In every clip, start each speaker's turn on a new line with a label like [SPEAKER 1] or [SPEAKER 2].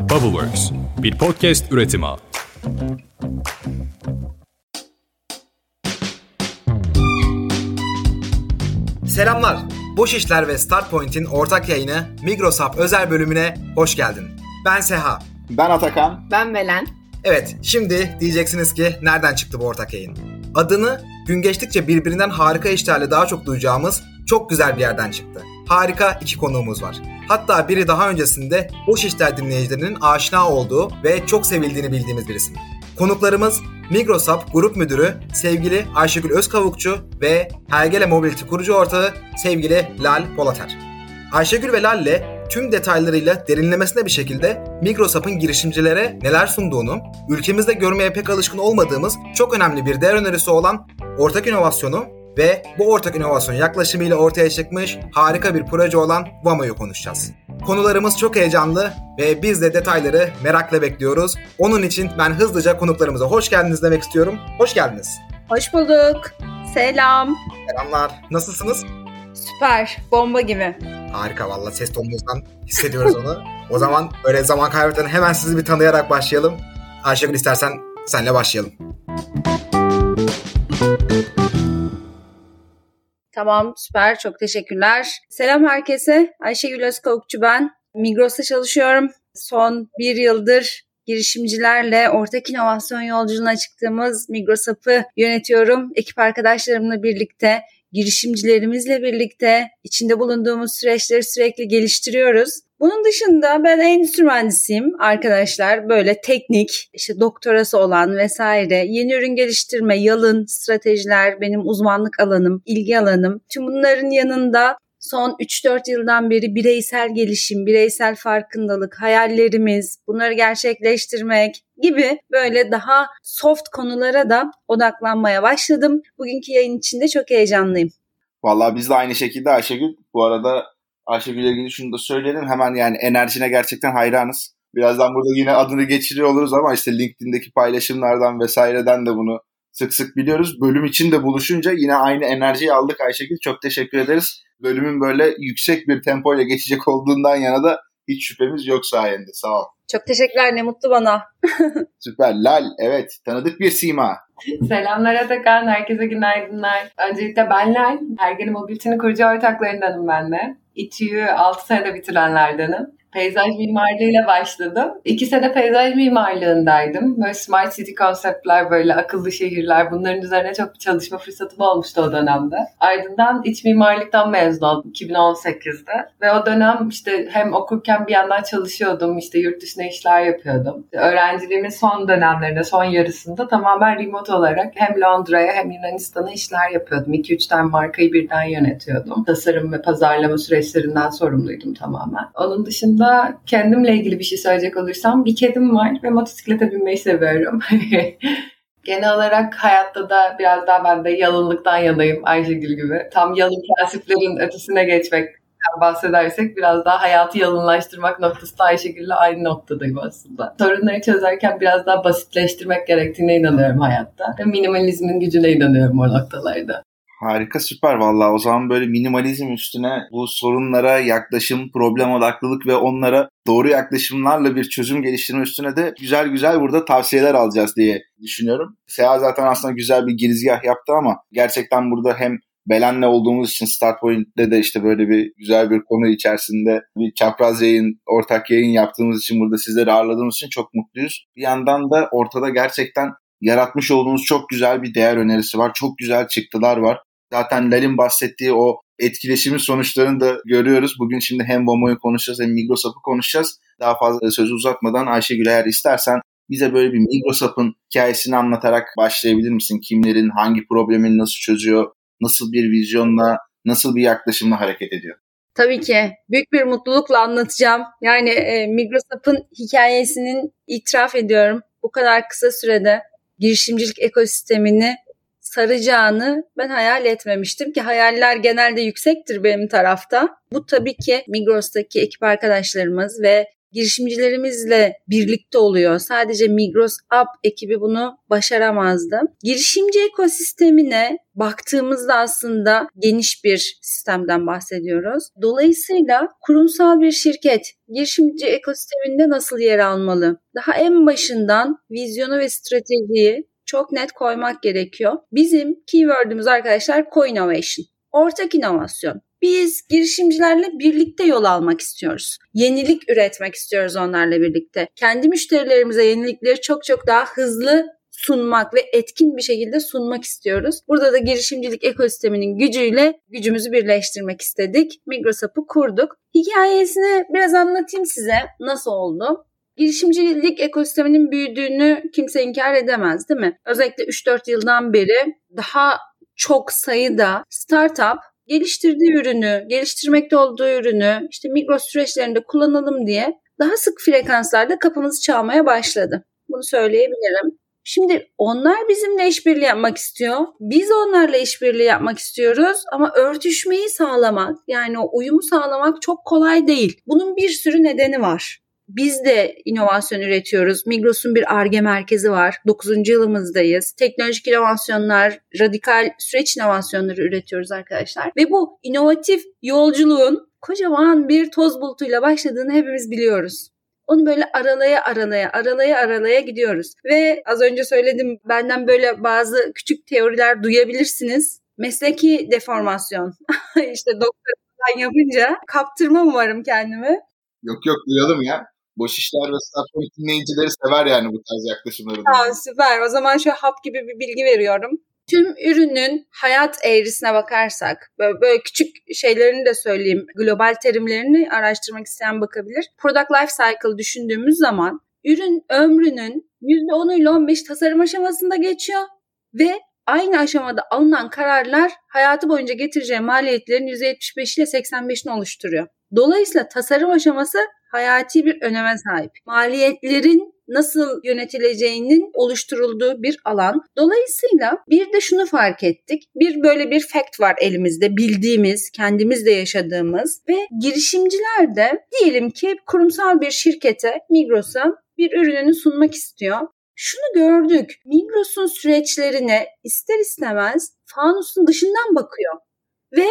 [SPEAKER 1] Bubbleworks, bir podcast üretimi.
[SPEAKER 2] Selamlar. Boş İşler ve Startpoint'in ortak yayını Migrosap özel bölümüne hoş geldin. Ben Seha.
[SPEAKER 3] Ben Atakan.
[SPEAKER 4] Ben Belen.
[SPEAKER 2] Evet, şimdi diyeceksiniz ki nereden çıktı bu ortak yayın? Adını gün geçtikçe birbirinden harika işlerle daha çok duyacağımız çok güzel bir yerden çıktı. Harika iki konuğumuz var. Hatta biri daha öncesinde Boş İşler dinleyicilerinin aşina olduğu ve çok sevildiğini bildiğimiz birisi. Konuklarımız Migrosap Grup Müdürü sevgili Ayşegül Özkavukçu ve Hergele Mobility kurucu ortağı sevgili Lal Polater. Ayşegül ve Lal'le tüm detaylarıyla derinlemesine bir şekilde Migrosap'ın girişimcilere neler sunduğunu, ülkemizde görmeye pek alışkın olmadığımız çok önemli bir değer önerisi olan ortak inovasyonu ve bu ortak inovasyon yaklaşımıyla ortaya çıkmış harika bir proje olan Vamo'yu konuşacağız. Konularımız çok heyecanlı ve biz de detayları merakla bekliyoruz. Onun için ben hızlıca konuklarımıza hoş geldiniz demek istiyorum. Hoş geldiniz.
[SPEAKER 4] Hoş bulduk. Selam.
[SPEAKER 2] Selamlar. Nasılsınız?
[SPEAKER 4] Süper. Bomba gibi.
[SPEAKER 2] Harika valla ses tonunuzdan hissediyoruz onu. O zaman öyle zaman kaybetmeden hemen sizi bir tanıyarak başlayalım. Ayşegül istersen senle başlayalım.
[SPEAKER 4] Tamam süper çok teşekkürler. Selam herkese. Ayşegül Özkavukçu ben. Migros'ta çalışıyorum. Son bir yıldır girişimcilerle ortak inovasyon yolculuğuna çıktığımız Migrosap'ı yönetiyorum. Ekip arkadaşlarımla birlikte girişimcilerimizle birlikte içinde bulunduğumuz süreçleri sürekli geliştiriyoruz. Bunun dışında ben endüstri mühendisiyim arkadaşlar. Böyle teknik, işte doktorası olan vesaire, yeni ürün geliştirme, yalın, stratejiler benim uzmanlık alanım, ilgi alanım. Tüm bunların yanında son 3-4 yıldan beri bireysel gelişim, bireysel farkındalık, hayallerimiz, bunları gerçekleştirmek gibi böyle daha soft konulara da odaklanmaya başladım. Bugünkü yayın için de çok heyecanlıyım.
[SPEAKER 3] Vallahi biz de aynı şekilde Ayşegül. Bu arada Ayşegül'le ilgili şunu da söyleyelim. Hemen yani enerjine gerçekten hayranız. Birazdan burada yine adını geçiriyor oluruz ama işte LinkedIn'deki paylaşımlardan vesaireden de bunu sık sık biliyoruz. Bölüm için de buluşunca yine aynı enerjiyi aldık Ayşegül. Çok teşekkür ederiz. Bölümün böyle yüksek bir tempoyla geçecek olduğundan yana da hiç şüphemiz yok sayende. Sağ ol.
[SPEAKER 4] Çok teşekkürler ne mutlu bana.
[SPEAKER 3] Süper. Lal evet tanıdık bir sima.
[SPEAKER 5] Selamlar Atakan, herkese günaydınlar. Öncelikle ben Lal, Ergeni Mobility'nin kurucu ortaklarındanım ben de. İTÜ'yü 6 senede bitirenlerdenim. Peyzaj mimarlığıyla başladım. İki sene peyzaj mimarlığındaydım. Böyle smart city konseptler, böyle akıllı şehirler bunların üzerine çok bir çalışma fırsatım olmuştu o dönemde. Ardından iç mimarlıktan mezun oldum 2018'de. Ve o dönem işte hem okurken bir yandan çalışıyordum, işte yurt dışına işler yapıyordum. Öğrenciliğimin son dönemlerinde, son yarısında tamamen remote olarak hem Londra'ya hem Yunanistan'a işler yapıyordum. 2-3 tane markayı birden yönetiyordum. Tasarım ve pazarlama süreçlerinden sorumluydum tamamen. Onun dışında aslında kendimle ilgili bir şey söyleyecek olursam bir kedim var ve motosiklete binmeyi seviyorum. Genel olarak hayatta da biraz daha ben de yalınlıktan yanayım Ayşegül gibi. Tam yalın prensiplerin ötesine geçmek bahsedersek biraz daha hayatı yalınlaştırmak noktasında Ayşegül'le aynı noktadayım aslında. Sorunları çözerken biraz daha basitleştirmek gerektiğine inanıyorum hayatta. Ve minimalizmin gücüne inanıyorum o noktalarda.
[SPEAKER 3] Harika süper vallahi o zaman böyle minimalizm üstüne bu sorunlara yaklaşım, problem odaklılık ve onlara doğru yaklaşımlarla bir çözüm geliştirme üstüne de güzel güzel burada tavsiyeler alacağız diye düşünüyorum. Seha zaten aslında güzel bir girizgah yaptı ama gerçekten burada hem Belen'le olduğumuz için Start Point'te de işte böyle bir güzel bir konu içerisinde bir çapraz yayın, ortak yayın yaptığımız için burada sizleri ağırladığımız için çok mutluyuz. Bir yandan da ortada gerçekten yaratmış olduğunuz çok güzel bir değer önerisi var. Çok güzel çıktılar var. Zaten Lal'in bahsettiği o etkileşimin sonuçlarını da görüyoruz. Bugün şimdi hem Vomo'yu konuşacağız hem Migrosap'ı konuşacağız. Daha fazla sözü uzatmadan Ayşegül eğer istersen bize böyle bir Migrosap'ın hikayesini anlatarak başlayabilir misin? Kimlerin hangi problemini nasıl çözüyor? Nasıl bir vizyonla, nasıl bir yaklaşımla hareket ediyor?
[SPEAKER 4] Tabii ki. Büyük bir mutlulukla anlatacağım. Yani e, Migrosap'ın hikayesinin itiraf ediyorum. Bu kadar kısa sürede girişimcilik ekosistemini saracağını ben hayal etmemiştim ki hayaller genelde yüksektir benim tarafta. Bu tabii ki Migros'taki ekip arkadaşlarımız ve girişimcilerimizle birlikte oluyor. Sadece Migros App ekibi bunu başaramazdı. Girişimci ekosistemine baktığımızda aslında geniş bir sistemden bahsediyoruz. Dolayısıyla kurumsal bir şirket girişimci ekosisteminde nasıl yer almalı? Daha en başından vizyonu ve stratejiyi çok net koymak gerekiyor. Bizim keyword'ümüz arkadaşlar co-innovation. Ortak inovasyon. Biz girişimcilerle birlikte yol almak istiyoruz. Yenilik üretmek istiyoruz onlarla birlikte. Kendi müşterilerimize yenilikleri çok çok daha hızlı sunmak ve etkin bir şekilde sunmak istiyoruz. Burada da girişimcilik ekosisteminin gücüyle gücümüzü birleştirmek istedik. Migrosap'ı kurduk. Hikayesini biraz anlatayım size. Nasıl oldu? Girişimcilik ekosisteminin büyüdüğünü kimse inkar edemez değil mi? Özellikle 3-4 yıldan beri daha çok sayıda startup geliştirdiği ürünü, geliştirmekte olduğu ürünü işte mikro süreçlerinde kullanalım diye daha sık frekanslarda kapımızı çalmaya başladı. Bunu söyleyebilirim. Şimdi onlar bizimle işbirliği yapmak istiyor. Biz onlarla işbirliği yapmak istiyoruz ama örtüşmeyi sağlamak yani o uyumu sağlamak çok kolay değil. Bunun bir sürü nedeni var. Biz de inovasyon üretiyoruz. Migros'un bir ARGE merkezi var. 9. yılımızdayız. Teknolojik inovasyonlar, radikal süreç inovasyonları üretiyoruz arkadaşlar. Ve bu inovatif yolculuğun kocaman bir toz bulutuyla başladığını hepimiz biliyoruz. Onu böyle aralaya aralaya aralaya aralaya gidiyoruz. Ve az önce söyledim benden böyle bazı küçük teoriler duyabilirsiniz. Mesleki deformasyon. işte doktor yapınca kaptırma umarım kendimi.
[SPEAKER 3] Yok yok duyalım ya. Boş işler ve Starpoint dinleyicileri sever yani bu tarz yaklaşımları.
[SPEAKER 4] Aa, süper. O zaman şu hap gibi bir bilgi veriyorum. Tüm ürünün hayat eğrisine bakarsak, böyle, böyle küçük şeylerini de söyleyeyim, global terimlerini araştırmak isteyen bakabilir. Product Life Cycle düşündüğümüz zaman ürün ömrünün %10 ile 15 tasarım aşamasında geçiyor ve aynı aşamada alınan kararlar hayatı boyunca getireceği maliyetlerin %75 ile 85'ini oluşturuyor. Dolayısıyla tasarım aşaması hayati bir öneme sahip. Maliyetlerin nasıl yönetileceğinin oluşturulduğu bir alan. Dolayısıyla bir de şunu fark ettik. Bir böyle bir fact var elimizde bildiğimiz, kendimiz de yaşadığımız ve girişimciler de diyelim ki kurumsal bir şirkete, Migros'a bir ürününü sunmak istiyor. Şunu gördük. Migros'un süreçlerine ister istemez fanusun dışından bakıyor. Ve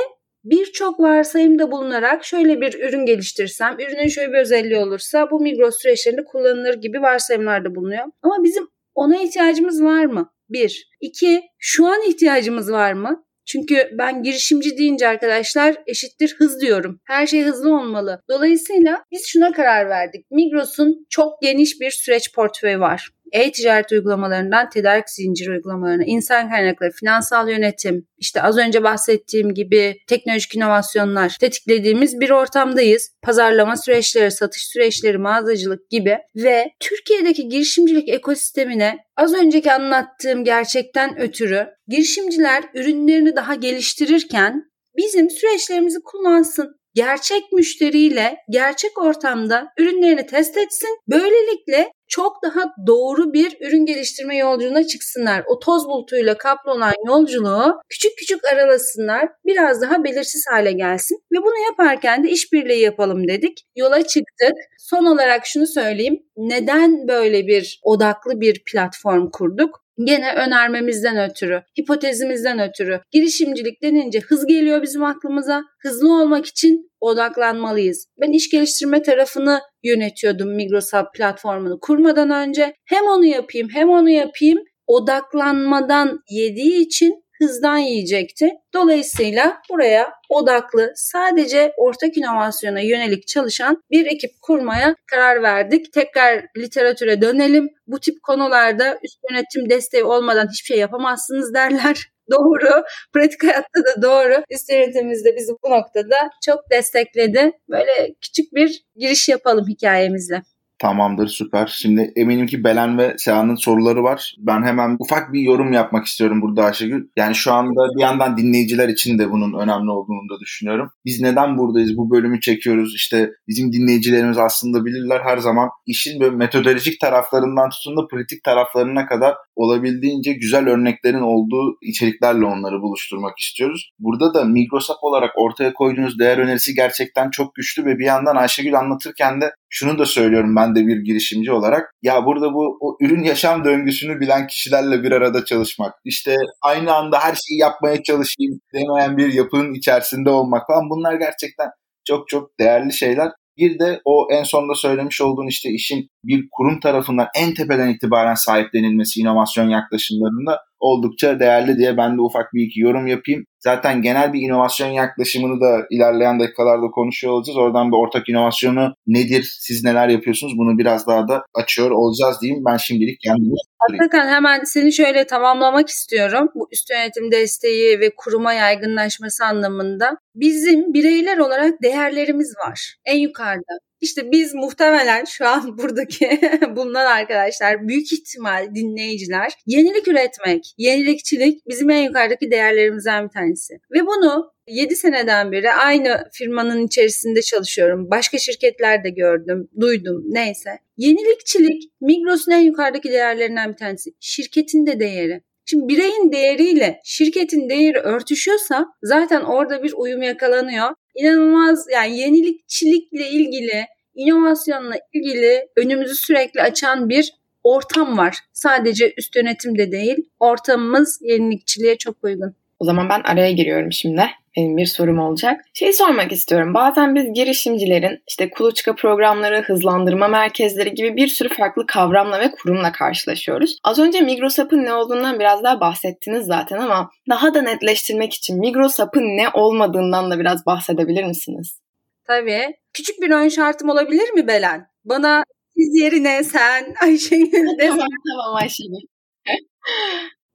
[SPEAKER 4] birçok varsayımda bulunarak şöyle bir ürün geliştirsem, ürünün şöyle bir özelliği olursa bu Migros süreçlerinde kullanılır gibi varsayımlarda bulunuyor. Ama bizim ona ihtiyacımız var mı? Bir. İki, şu an ihtiyacımız var mı? Çünkü ben girişimci deyince arkadaşlar eşittir hız diyorum. Her şey hızlı olmalı. Dolayısıyla biz şuna karar verdik. Migros'un çok geniş bir süreç portföyü var e-ticaret uygulamalarından tedarik zinciri uygulamalarına, insan kaynakları, finansal yönetim, işte az önce bahsettiğim gibi teknolojik inovasyonlar tetiklediğimiz bir ortamdayız. Pazarlama süreçleri, satış süreçleri, mağazacılık gibi ve Türkiye'deki girişimcilik ekosistemine az önceki anlattığım gerçekten ötürü girişimciler ürünlerini daha geliştirirken bizim süreçlerimizi kullansın gerçek müşteriyle gerçek ortamda ürünlerini test etsin. Böylelikle çok daha doğru bir ürün geliştirme yolculuğuna çıksınlar. O toz bulutuyla kaplı olan yolculuğu küçük küçük aralasınlar. Biraz daha belirsiz hale gelsin. Ve bunu yaparken de işbirliği yapalım dedik. Yola çıktık. Son olarak şunu söyleyeyim. Neden böyle bir odaklı bir platform kurduk? Gene önermemizden ötürü, hipotezimizden ötürü girişimcilik denince hız geliyor bizim aklımıza. Hızlı olmak için odaklanmalıyız. Ben iş geliştirme tarafını yönetiyordum Migros platformunu kurmadan önce. Hem onu yapayım hem onu yapayım odaklanmadan yediği için hızdan yiyecekti. Dolayısıyla buraya odaklı sadece ortak inovasyona yönelik çalışan bir ekip kurmaya karar verdik. Tekrar literatüre dönelim. Bu tip konularda üst yönetim desteği olmadan hiçbir şey yapamazsınız derler. Doğru. Pratik hayatta da doğru. Üst yönetimimiz de bizi bu noktada çok destekledi. Böyle küçük bir giriş yapalım hikayemizle.
[SPEAKER 3] Tamamdır süper. Şimdi eminim ki Belen ve Seha'nın soruları var. Ben hemen ufak bir yorum yapmak istiyorum burada Ayşegül. Yani şu anda bir yandan dinleyiciler için de bunun önemli olduğunu da düşünüyorum. Biz neden buradayız? Bu bölümü çekiyoruz. İşte bizim dinleyicilerimiz aslında bilirler her zaman işin böyle metodolojik taraflarından tutun da politik taraflarına kadar olabildiğince güzel örneklerin olduğu içeriklerle onları buluşturmak istiyoruz. Burada da Migrosap olarak ortaya koyduğunuz değer önerisi gerçekten çok güçlü ve bir yandan Ayşegül anlatırken de şunu da söylüyorum ben de bir girişimci olarak. Ya burada bu o ürün yaşam döngüsünü bilen kişilerle bir arada çalışmak. işte aynı anda her şeyi yapmaya çalışayım demeyen bir yapının içerisinde olmak falan bunlar gerçekten çok çok değerli şeyler. Bir de o en sonda söylemiş olduğun işte işin bir kurum tarafından en tepeden itibaren sahiplenilmesi inovasyon yaklaşımlarında oldukça değerli diye ben de ufak bir iki yorum yapayım. Zaten genel bir inovasyon yaklaşımını da ilerleyen dakikalarda konuşuyor olacağız. Oradan bir ortak inovasyonu nedir, siz neler yapıyorsunuz bunu biraz daha da açıyor olacağız diyeyim. Ben şimdilik kendimi
[SPEAKER 4] Hakikaten hemen seni şöyle tamamlamak istiyorum. Bu üst yönetim desteği ve kuruma yaygınlaşması anlamında bizim bireyler olarak değerlerimiz var. En yukarıda. İşte biz muhtemelen şu an buradaki bulunan arkadaşlar büyük ihtimal dinleyiciler yenilik üretmek, yenilikçilik bizim en yukarıdaki değerlerimizden bir tanesi. Ve bunu 7 seneden beri aynı firmanın içerisinde çalışıyorum. Başka şirketlerde gördüm, duydum neyse. Yenilikçilik Migros'un en yukarıdaki değerlerinden bir tanesi. Şirketin de değeri. Şimdi bireyin değeriyle şirketin değeri örtüşüyorsa zaten orada bir uyum yakalanıyor. İnanılmaz yani yenilikçilikle ilgili, inovasyonla ilgili önümüzü sürekli açan bir ortam var. Sadece üst yönetimde değil, ortamımız yenilikçiliğe çok uygun.
[SPEAKER 6] O zaman ben araya giriyorum şimdi. Benim bir sorum olacak. Şey sormak istiyorum. Bazen biz girişimcilerin işte kuluçka programları, hızlandırma merkezleri gibi bir sürü farklı kavramla ve kurumla karşılaşıyoruz. Az önce Migrosap'ın ne olduğundan biraz daha bahsettiniz zaten ama daha da netleştirmek için Migrosap'ın ne olmadığından da biraz bahsedebilir misiniz?
[SPEAKER 4] Tabii. Küçük bir ön şartım olabilir mi Belen? Bana siz yerine sen Ayşegül
[SPEAKER 6] tamam tamam Ayşegül.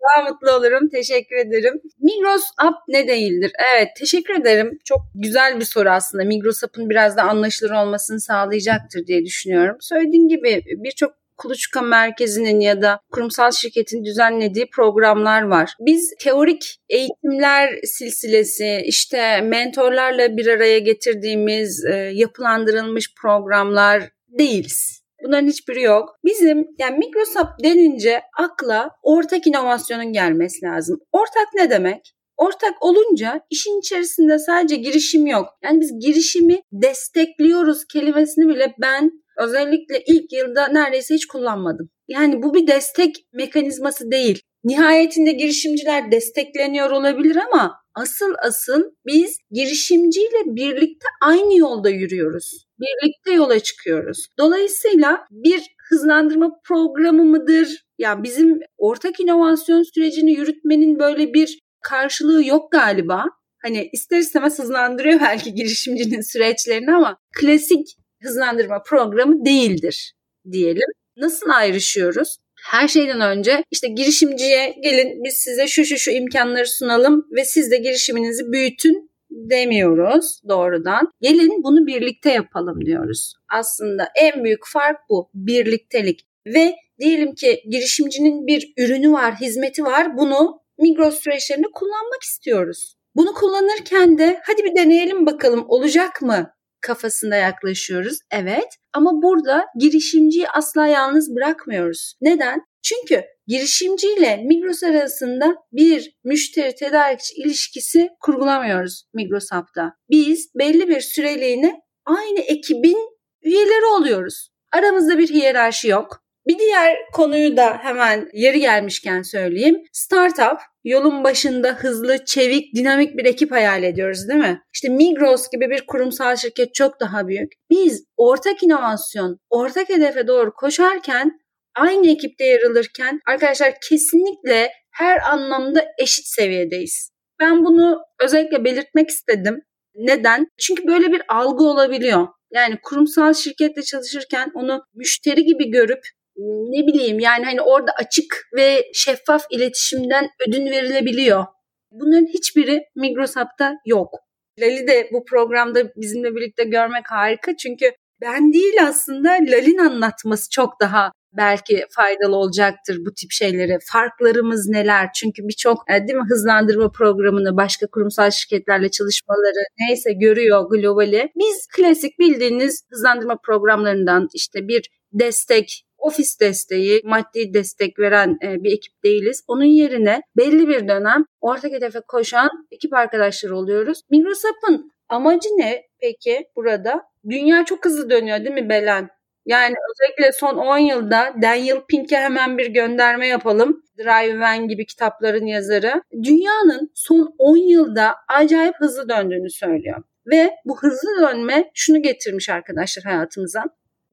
[SPEAKER 4] Daha mutlu olurum. Teşekkür ederim. Migros App ne değildir? Evet teşekkür ederim. Çok güzel bir soru aslında. Migros App'ın biraz da anlaşılır olmasını sağlayacaktır diye düşünüyorum. Söylediğim gibi birçok kuluçka merkezinin ya da kurumsal şirketin düzenlediği programlar var. Biz teorik eğitimler silsilesi, işte mentorlarla bir araya getirdiğimiz e, yapılandırılmış programlar değiliz. Bunların hiçbiri yok. Bizim yani Microsoft denince akla ortak inovasyonun gelmesi lazım. Ortak ne demek? Ortak olunca işin içerisinde sadece girişim yok. Yani biz girişimi destekliyoruz kelimesini bile ben özellikle ilk yılda neredeyse hiç kullanmadım. Yani bu bir destek mekanizması değil. Nihayetinde girişimciler destekleniyor olabilir ama asıl asıl biz girişimciyle birlikte aynı yolda yürüyoruz. Birlikte yola çıkıyoruz. Dolayısıyla bir hızlandırma programı mıdır? Yani bizim ortak inovasyon sürecini yürütmenin böyle bir karşılığı yok galiba. Hani ister istemez hızlandırıyor belki girişimcinin süreçlerini ama klasik hızlandırma programı değildir diyelim. Nasıl ayrışıyoruz? Her şeyden önce işte girişimciye gelin biz size şu şu şu imkanları sunalım ve siz de girişiminizi büyütün demiyoruz doğrudan. Gelin bunu birlikte yapalım diyoruz. Aslında en büyük fark bu birliktelik ve diyelim ki girişimcinin bir ürünü var, hizmeti var. Bunu Migros süreçlerinde kullanmak istiyoruz. Bunu kullanırken de hadi bir deneyelim bakalım olacak mı kafasında yaklaşıyoruz. Evet ama burada girişimciyi asla yalnız bırakmıyoruz. Neden? Çünkü girişimciyle Migros arasında bir müşteri tedarikçi ilişkisi kurgulamıyoruz Migros Hub'da. Biz belli bir süreliğine aynı ekibin üyeleri oluyoruz. Aramızda bir hiyerarşi yok. Bir diğer konuyu da hemen yeri gelmişken söyleyeyim. Startup yolun başında hızlı, çevik, dinamik bir ekip hayal ediyoruz değil mi? İşte Migros gibi bir kurumsal şirket çok daha büyük. Biz ortak inovasyon, ortak hedefe doğru koşarken aynı ekipte yer alırken arkadaşlar kesinlikle her anlamda eşit seviyedeyiz. Ben bunu özellikle belirtmek istedim. Neden? Çünkü böyle bir algı olabiliyor. Yani kurumsal şirketle çalışırken onu müşteri gibi görüp ne bileyim yani hani orada açık ve şeffaf iletişimden ödün verilebiliyor. Bunların hiçbiri Migros Hub'da yok. Lali de bu programda bizimle birlikte görmek harika çünkü ben değil aslında Lal'in anlatması çok daha belki faydalı olacaktır bu tip şeyleri. Farklarımız neler? Çünkü birçok e, değil mi hızlandırma programını başka kurumsal şirketlerle çalışmaları neyse görüyor globali. Biz klasik bildiğiniz hızlandırma programlarından işte bir destek ofis desteği, maddi destek veren e, bir ekip değiliz. Onun yerine belli bir dönem ortak hedefe koşan ekip arkadaşları oluyoruz. Microsoft'un amacı ne peki burada? Dünya çok hızlı dönüyor değil mi Belen? Yani özellikle son 10 yılda Daniel Pink'e hemen bir gönderme yapalım. Drive Van gibi kitapların yazarı. Dünyanın son 10 yılda acayip hızlı döndüğünü söylüyor. Ve bu hızlı dönme şunu getirmiş arkadaşlar hayatımıza.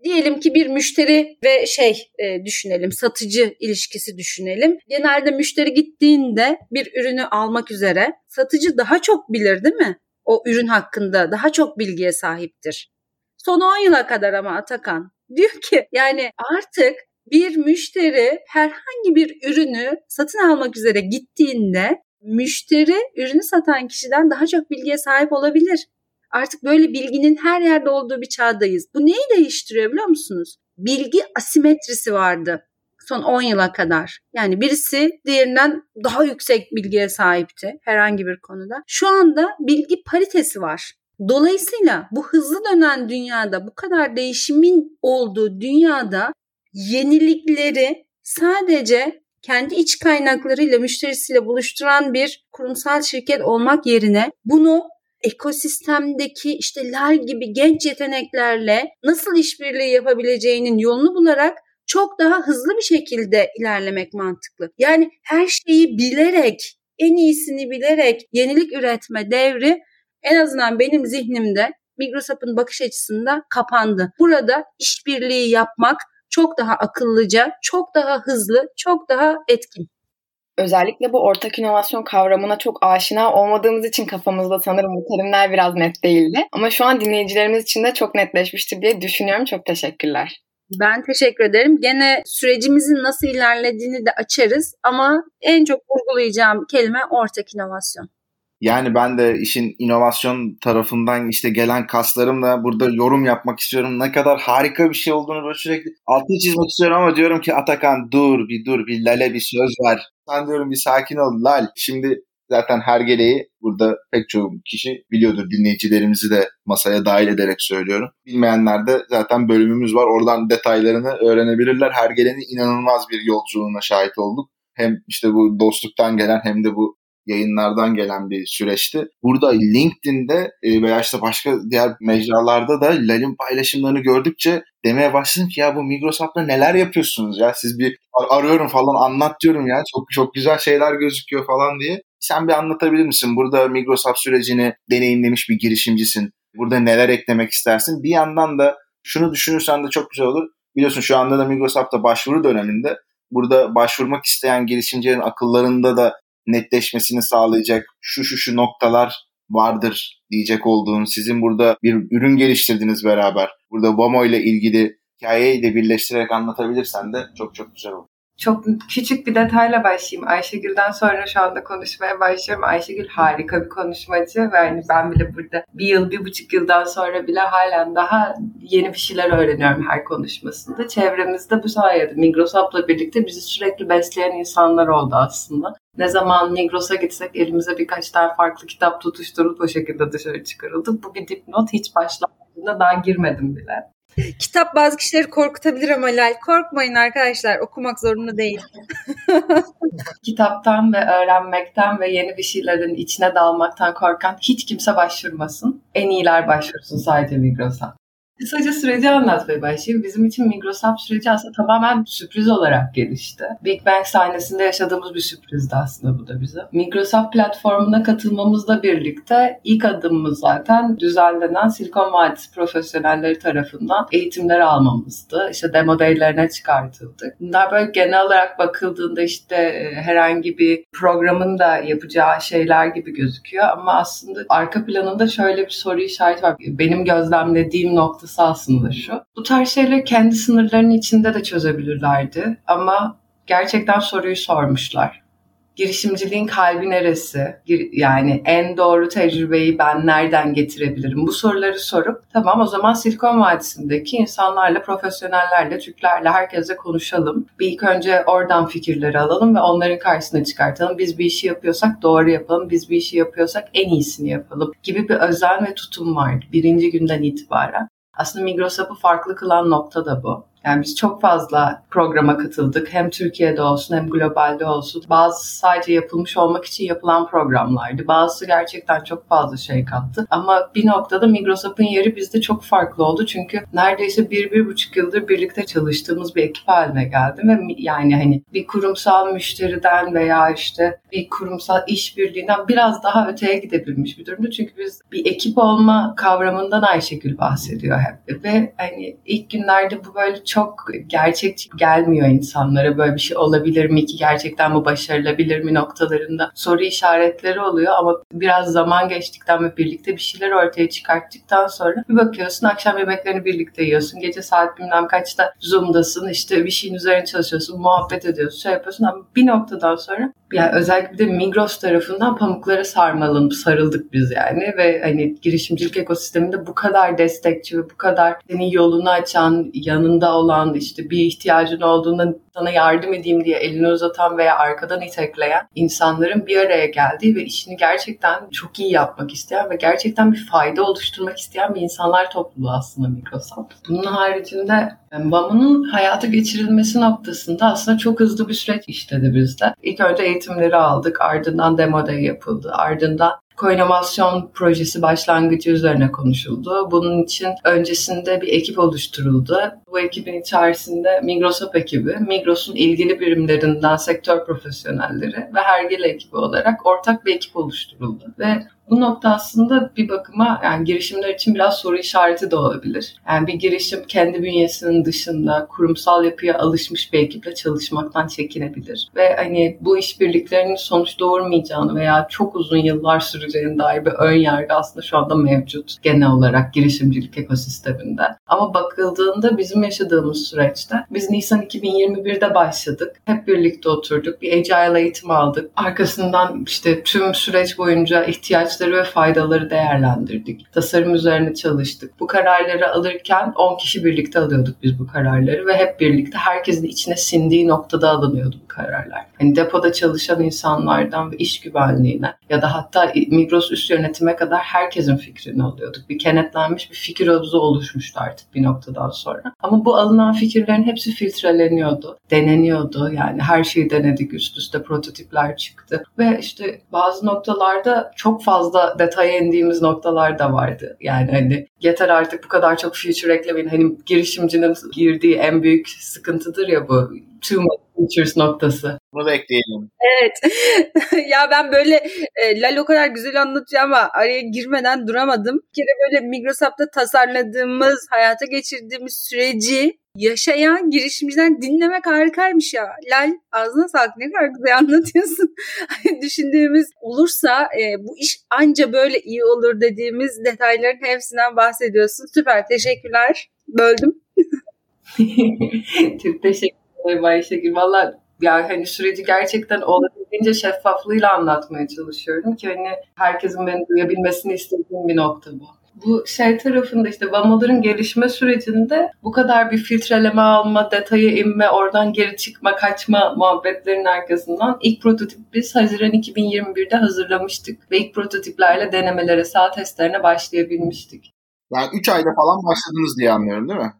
[SPEAKER 4] Diyelim ki bir müşteri ve şey e, düşünelim, satıcı ilişkisi düşünelim. Genelde müşteri gittiğinde bir ürünü almak üzere satıcı daha çok bilir değil mi? O ürün hakkında daha çok bilgiye sahiptir. Son 10 yıla kadar ama Atakan diyor ki yani artık bir müşteri herhangi bir ürünü satın almak üzere gittiğinde müşteri ürünü satan kişiden daha çok bilgiye sahip olabilir. Artık böyle bilginin her yerde olduğu bir çağdayız. Bu neyi değiştiriyor biliyor musunuz? Bilgi asimetrisi vardı son 10 yıla kadar. Yani birisi diğerinden daha yüksek bilgiye sahipti herhangi bir konuda. Şu anda bilgi paritesi var. Dolayısıyla bu hızlı dönen dünyada, bu kadar değişimin olduğu dünyada yenilikleri sadece kendi iç kaynaklarıyla müşterisiyle buluşturan bir kurumsal şirket olmak yerine bunu ekosistemdeki işte Lal gibi genç yeteneklerle nasıl işbirliği yapabileceğinin yolunu bularak çok daha hızlı bir şekilde ilerlemek mantıklı. Yani her şeyi bilerek, en iyisini bilerek yenilik üretme devri en azından benim zihnimde Microsoft'un bakış açısında kapandı. Burada işbirliği yapmak çok daha akıllıca, çok daha hızlı, çok daha etkin.
[SPEAKER 6] Özellikle bu ortak inovasyon kavramına çok aşina olmadığımız için kafamızda sanırım bu terimler biraz net değildi. Ama şu an dinleyicilerimiz için de çok netleşmiştir diye düşünüyorum. Çok teşekkürler.
[SPEAKER 4] Ben teşekkür ederim. Gene sürecimizin nasıl ilerlediğini de açarız ama en çok vurgulayacağım kelime ortak inovasyon.
[SPEAKER 3] Yani ben de işin inovasyon tarafından işte gelen kaslarımla burada yorum yapmak istiyorum. Ne kadar harika bir şey olduğunu böyle sürekli altını çizmek istiyorum ama diyorum ki Atakan dur bir dur bir Lale bir söz ver. Sen diyorum bir sakin ol Lal. Şimdi zaten her geleği burada pek çoğu kişi biliyordur dinleyicilerimizi de masaya dahil ederek söylüyorum. Bilmeyenler de zaten bölümümüz var. Oradan detaylarını öğrenebilirler. Her gelenin inanılmaz bir yolculuğuna şahit olduk. Hem işte bu dostluktan gelen hem de bu yayınlardan gelen bir süreçti. Burada LinkedIn'de e, veya işte başka diğer mecralarda da Lal'in paylaşımlarını gördükçe demeye başladım ki ya bu Microsoft'ta neler yapıyorsunuz ya siz bir arıyorum falan anlat diyorum ya çok çok güzel şeyler gözüküyor falan diye. Sen bir anlatabilir misin? Burada Microsoft sürecini deneyimlemiş bir girişimcisin. Burada neler eklemek istersin? Bir yandan da şunu düşünürsen de çok güzel olur. Biliyorsun şu anda da Microsoft'ta başvuru döneminde burada başvurmak isteyen girişimcilerin akıllarında da netleşmesini sağlayacak şu şu şu noktalar vardır diyecek olduğun, sizin burada bir ürün geliştirdiniz beraber. Burada Vamo ile ilgili hikayeyi de birleştirerek anlatabilirsen de çok çok güzel olur.
[SPEAKER 5] Çok küçük bir detayla başlayayım. Ayşegül'den sonra şu anda konuşmaya başlıyorum. Ayşegül harika bir konuşmacı ve yani ben bile burada bir yıl, bir buçuk yıldan sonra bile halen daha yeni bir şeyler öğreniyorum her konuşmasında. Çevremizde bu sayede Migrosop'la birlikte bizi sürekli besleyen insanlar oldu aslında. Ne zaman Migros'a gitsek elimize birkaç tane farklı kitap tutuşturup o şekilde dışarı çıkarıldı. Bu bir dipnot hiç başlangıcında daha girmedim bile.
[SPEAKER 4] Kitap bazı kişileri korkutabilir ama Lal korkmayın arkadaşlar okumak zorunda değil.
[SPEAKER 5] Kitaptan ve öğrenmekten ve yeni bir şeylerin içine dalmaktan korkan hiç kimse başvurmasın. En iyiler başvursun sadece Migros'a. Kısaca süreci anlatmaya başlayayım. Bizim için Microsoft süreci aslında tamamen sürpriz olarak gelişti. Big Bang sahnesinde yaşadığımız bir sürprizdi aslında bu da bize. Microsoft platformuna katılmamızla birlikte ilk adımımız zaten düzenlenen Silikon Vadisi profesyonelleri tarafından eğitimler almamızdı. İşte demo day'lerine çıkartıldık. Bunlar böyle genel olarak bakıldığında işte e, herhangi bir programın da yapacağı şeyler gibi gözüküyor ama aslında arka planında şöyle bir soru işareti var. Benim gözlemlediğim nokta noktası aslında şu. Bu tarz şeyleri kendi sınırlarının içinde de çözebilirlerdi ama gerçekten soruyu sormuşlar. Girişimciliğin kalbi neresi? Yani en doğru tecrübeyi ben nereden getirebilirim? Bu soruları sorup tamam o zaman Silikon Vadisi'ndeki insanlarla, profesyonellerle, Türklerle, herkese konuşalım. Bir ilk önce oradan fikirleri alalım ve onların karşısına çıkartalım. Biz bir işi yapıyorsak doğru yapalım. Biz bir işi yapıyorsak en iyisini yapalım gibi bir özen ve tutum vardı birinci günden itibaren. Aslında Migrosap'ı farklı kılan nokta da bu. Yani biz çok fazla programa katıldık. Hem Türkiye'de olsun hem globalde olsun. Bazı sadece yapılmış olmak için yapılan programlardı. Bazısı gerçekten çok fazla şey kattı. Ama bir noktada Migros Up'ın yeri bizde çok farklı oldu. Çünkü neredeyse bir, bir buçuk yıldır birlikte çalıştığımız bir ekip haline geldim. Ve yani hani bir kurumsal müşteriden veya işte bir kurumsal işbirliğinden biraz daha öteye gidebilmiş bir durumda. Çünkü biz bir ekip olma kavramından Ayşegül bahsediyor hep. Ve hani ilk günlerde bu böyle çok gerçekçi gelmiyor insanlara. Böyle bir şey olabilir mi ki gerçekten bu başarılabilir mi noktalarında soru işaretleri oluyor ama biraz zaman geçtikten ve birlikte bir şeyler ortaya çıkarttıktan sonra bir bakıyorsun akşam yemeklerini birlikte yiyorsun. Gece saat bilmem kaçta Zoom'dasın işte bir şeyin üzerine çalışıyorsun, muhabbet ediyorsun, şey yapıyorsun ama bir noktadan sonra yani özellikle de Migros tarafından pamuklara sarmalanıp sarıldık biz yani ve hani girişimcilik ekosisteminde bu kadar destekçi ve bu kadar senin yolunu açan, yanında olan işte bir ihtiyacın olduğunda sana yardım edeyim diye elini uzatan veya arkadan itekleyen insanların bir araya geldiği ve işini gerçekten çok iyi yapmak isteyen ve gerçekten bir fayda oluşturmak isteyen bir insanlar topluluğu aslında Microsoft. Bunun haricinde BAM'ın hayata geçirilmesi noktasında aslında çok hızlı bir süreç işledi bizde. İlk önce eğitimleri aldık, ardından demo day yapıldı, ardından koinomasyon projesi başlangıcı üzerine konuşuldu. Bunun için öncesinde bir ekip oluşturuldu. Bu ekibin içerisinde Migrosop ekibi, Migros'un ilgili birimlerinden sektör profesyonelleri ve Hergele ekibi olarak ortak bir ekip oluşturuldu. Ve bu nokta aslında bir bakıma yani girişimler için biraz soru işareti de olabilir. Yani bir girişim kendi bünyesinin dışında kurumsal yapıya alışmış bir ekiple çalışmaktan çekinebilir. Ve hani bu işbirliklerinin sonuç doğurmayacağını veya çok uzun yıllar süreceğine dair bir ön yargı aslında şu anda mevcut genel olarak girişimcilik ekosisteminde. Ama bakıldığında bizim yaşadığımız süreçte biz Nisan 2021'de başladık. Hep birlikte oturduk. Bir agile eğitim aldık. Arkasından işte tüm süreç boyunca ihtiyaçları ihtiyaçları ve faydaları değerlendirdik. Tasarım üzerine çalıştık. Bu kararları alırken 10 kişi birlikte alıyorduk biz bu kararları ve hep birlikte herkesin içine sindiği noktada alınıyordu bu kararlar. Hani depoda çalışan insanlardan ve iş güvenliğine ya da hatta Migros üst yönetime kadar herkesin fikrini alıyorduk. Bir kenetlenmiş bir fikir havuzu oluşmuştu artık bir noktadan sonra. Ama bu alınan fikirlerin hepsi filtreleniyordu, deneniyordu. Yani her şeyi denedik, üst üste prototipler çıktı. Ve işte bazı noktalarda çok fazla fazla detaya indiğimiz noktalar da vardı. Yani hani yeter artık bu kadar çok feature eklemeyin. Hani girişimcinin girdiği en büyük sıkıntıdır ya bu too much features noktası.
[SPEAKER 3] Bunu da ekleyelim.
[SPEAKER 4] Evet. ya ben böyle e, Lal o kadar güzel anlatıyor ama araya girmeden duramadım. Bir kere böyle Microsoft'ta tasarladığımız, hayata geçirdiğimiz süreci yaşayan girişimciler dinlemek harikaymış ya. Lal ağzına sağlık ne kadar güzel anlatıyorsun. Düşündüğümüz olursa e, bu iş anca böyle iyi olur dediğimiz detayların hepsinden bahsediyorsun. Süper teşekkürler. Böldüm.
[SPEAKER 5] Çok teşekkür ederim Ayşegül. Valla yani hani süreci gerçekten olabildiğince şeffaflığıyla anlatmaya çalışıyorum ki hani herkesin beni duyabilmesini istediğim bir nokta bu bu şey tarafında işte VAMO'ların gelişme sürecinde bu kadar bir filtreleme alma, detaya inme, oradan geri çıkma, kaçma muhabbetlerin arkasından ilk prototip biz Haziran 2021'de hazırlamıştık ve ilk prototiplerle denemelere, sağ testlerine başlayabilmiştik.
[SPEAKER 3] Yani 3 ayda falan başladınız diye anlıyorum değil mi?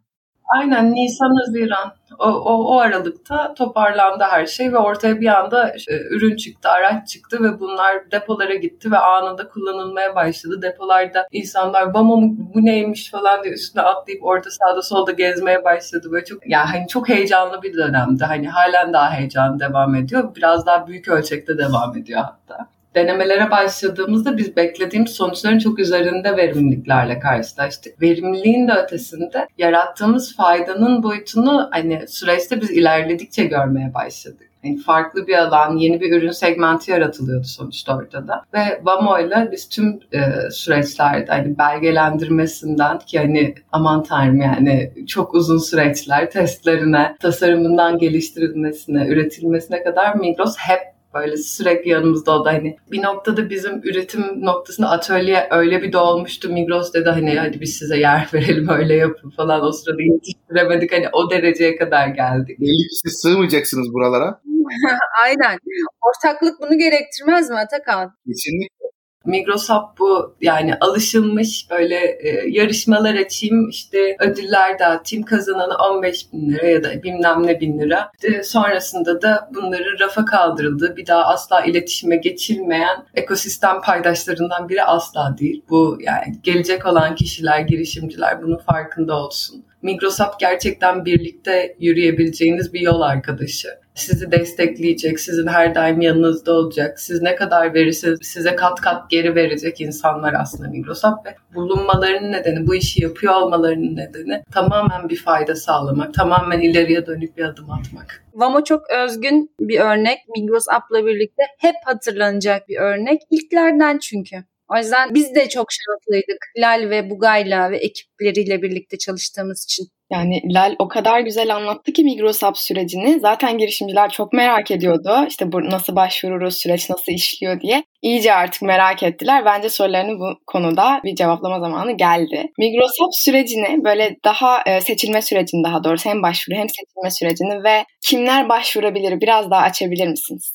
[SPEAKER 5] Aynen Nisan-Haziran o, o, o aralıkta toparlandı her şey ve ortaya bir anda işte, ürün çıktı, araç çıktı ve bunlar depolara gitti ve anında kullanılmaya başladı. Depolarda insanlar bama bu neymiş falan diye üstüne atlayıp orada sağda solda gezmeye başladı. Böyle çok yani hani çok heyecanlı bir dönemdi. Hani halen daha heyecan devam ediyor. Biraz daha büyük ölçekte devam ediyor hatta denemelere başladığımızda biz beklediğimiz sonuçların çok üzerinde verimliliklerle karşılaştık. Verimliliğin de ötesinde yarattığımız faydanın boyutunu hani süreçte biz ilerledikçe görmeye başladık. Yani farklı bir alan, yeni bir ürün segmenti yaratılıyordu sonuçta ortada. Ve Vamo ile biz tüm e, süreçlerde hani belgelendirmesinden ki hani aman tanrım yani çok uzun süreçler testlerine, tasarımından geliştirilmesine, üretilmesine kadar Migros hep böyle sürekli yanımızda o da hani bir noktada bizim üretim noktasında atölye öyle bir dolmuştu Migros dedi hani hadi biz size yer verelim öyle yapın falan o sırada yetiştiremedik hani o dereceye kadar geldik.
[SPEAKER 3] Belli ki siz sığmayacaksınız buralara.
[SPEAKER 4] Aynen. Ortaklık bunu gerektirmez mi Atakan?
[SPEAKER 3] Kesinlikle.
[SPEAKER 5] Migrosop bu yani alışılmış böyle e, yarışmalar açayım işte ödüller dağıtayım kazananı 15 bin lira ya da bilmem ne bin lira. İşte sonrasında da bunları rafa kaldırıldı. Bir daha asla iletişime geçilmeyen ekosistem paydaşlarından biri asla değil. Bu yani gelecek olan kişiler, girişimciler bunun farkında olsun. Microsoft gerçekten birlikte yürüyebileceğiniz bir yol arkadaşı. Sizi destekleyecek, sizin her daim yanınızda olacak. Siz ne kadar verirseniz size kat kat geri verecek insanlar aslında Microsoft ve bulunmalarının nedeni, bu işi yapıyor olmalarının nedeni tamamen bir fayda sağlamak, tamamen ileriye dönük bir adım atmak.
[SPEAKER 4] Vamo çok özgün bir örnek. Migros App'la birlikte hep hatırlanacak bir örnek. İlklerden çünkü. O yüzden biz de çok şanslıydık. Lal ve Bugay'la ve ekipleriyle birlikte çalıştığımız için.
[SPEAKER 6] Yani Lal o kadar güzel anlattı ki Migrosap sürecini. Zaten girişimciler çok merak ediyordu. İşte bu nasıl başvururuz, süreç nasıl işliyor diye. İyice artık merak ettiler. Bence sorularını bu konuda bir cevaplama zamanı geldi. Migrosap sürecini böyle daha e, seçilme sürecini daha doğrusu hem başvuru hem seçilme sürecini ve kimler başvurabilir biraz daha açabilir misiniz?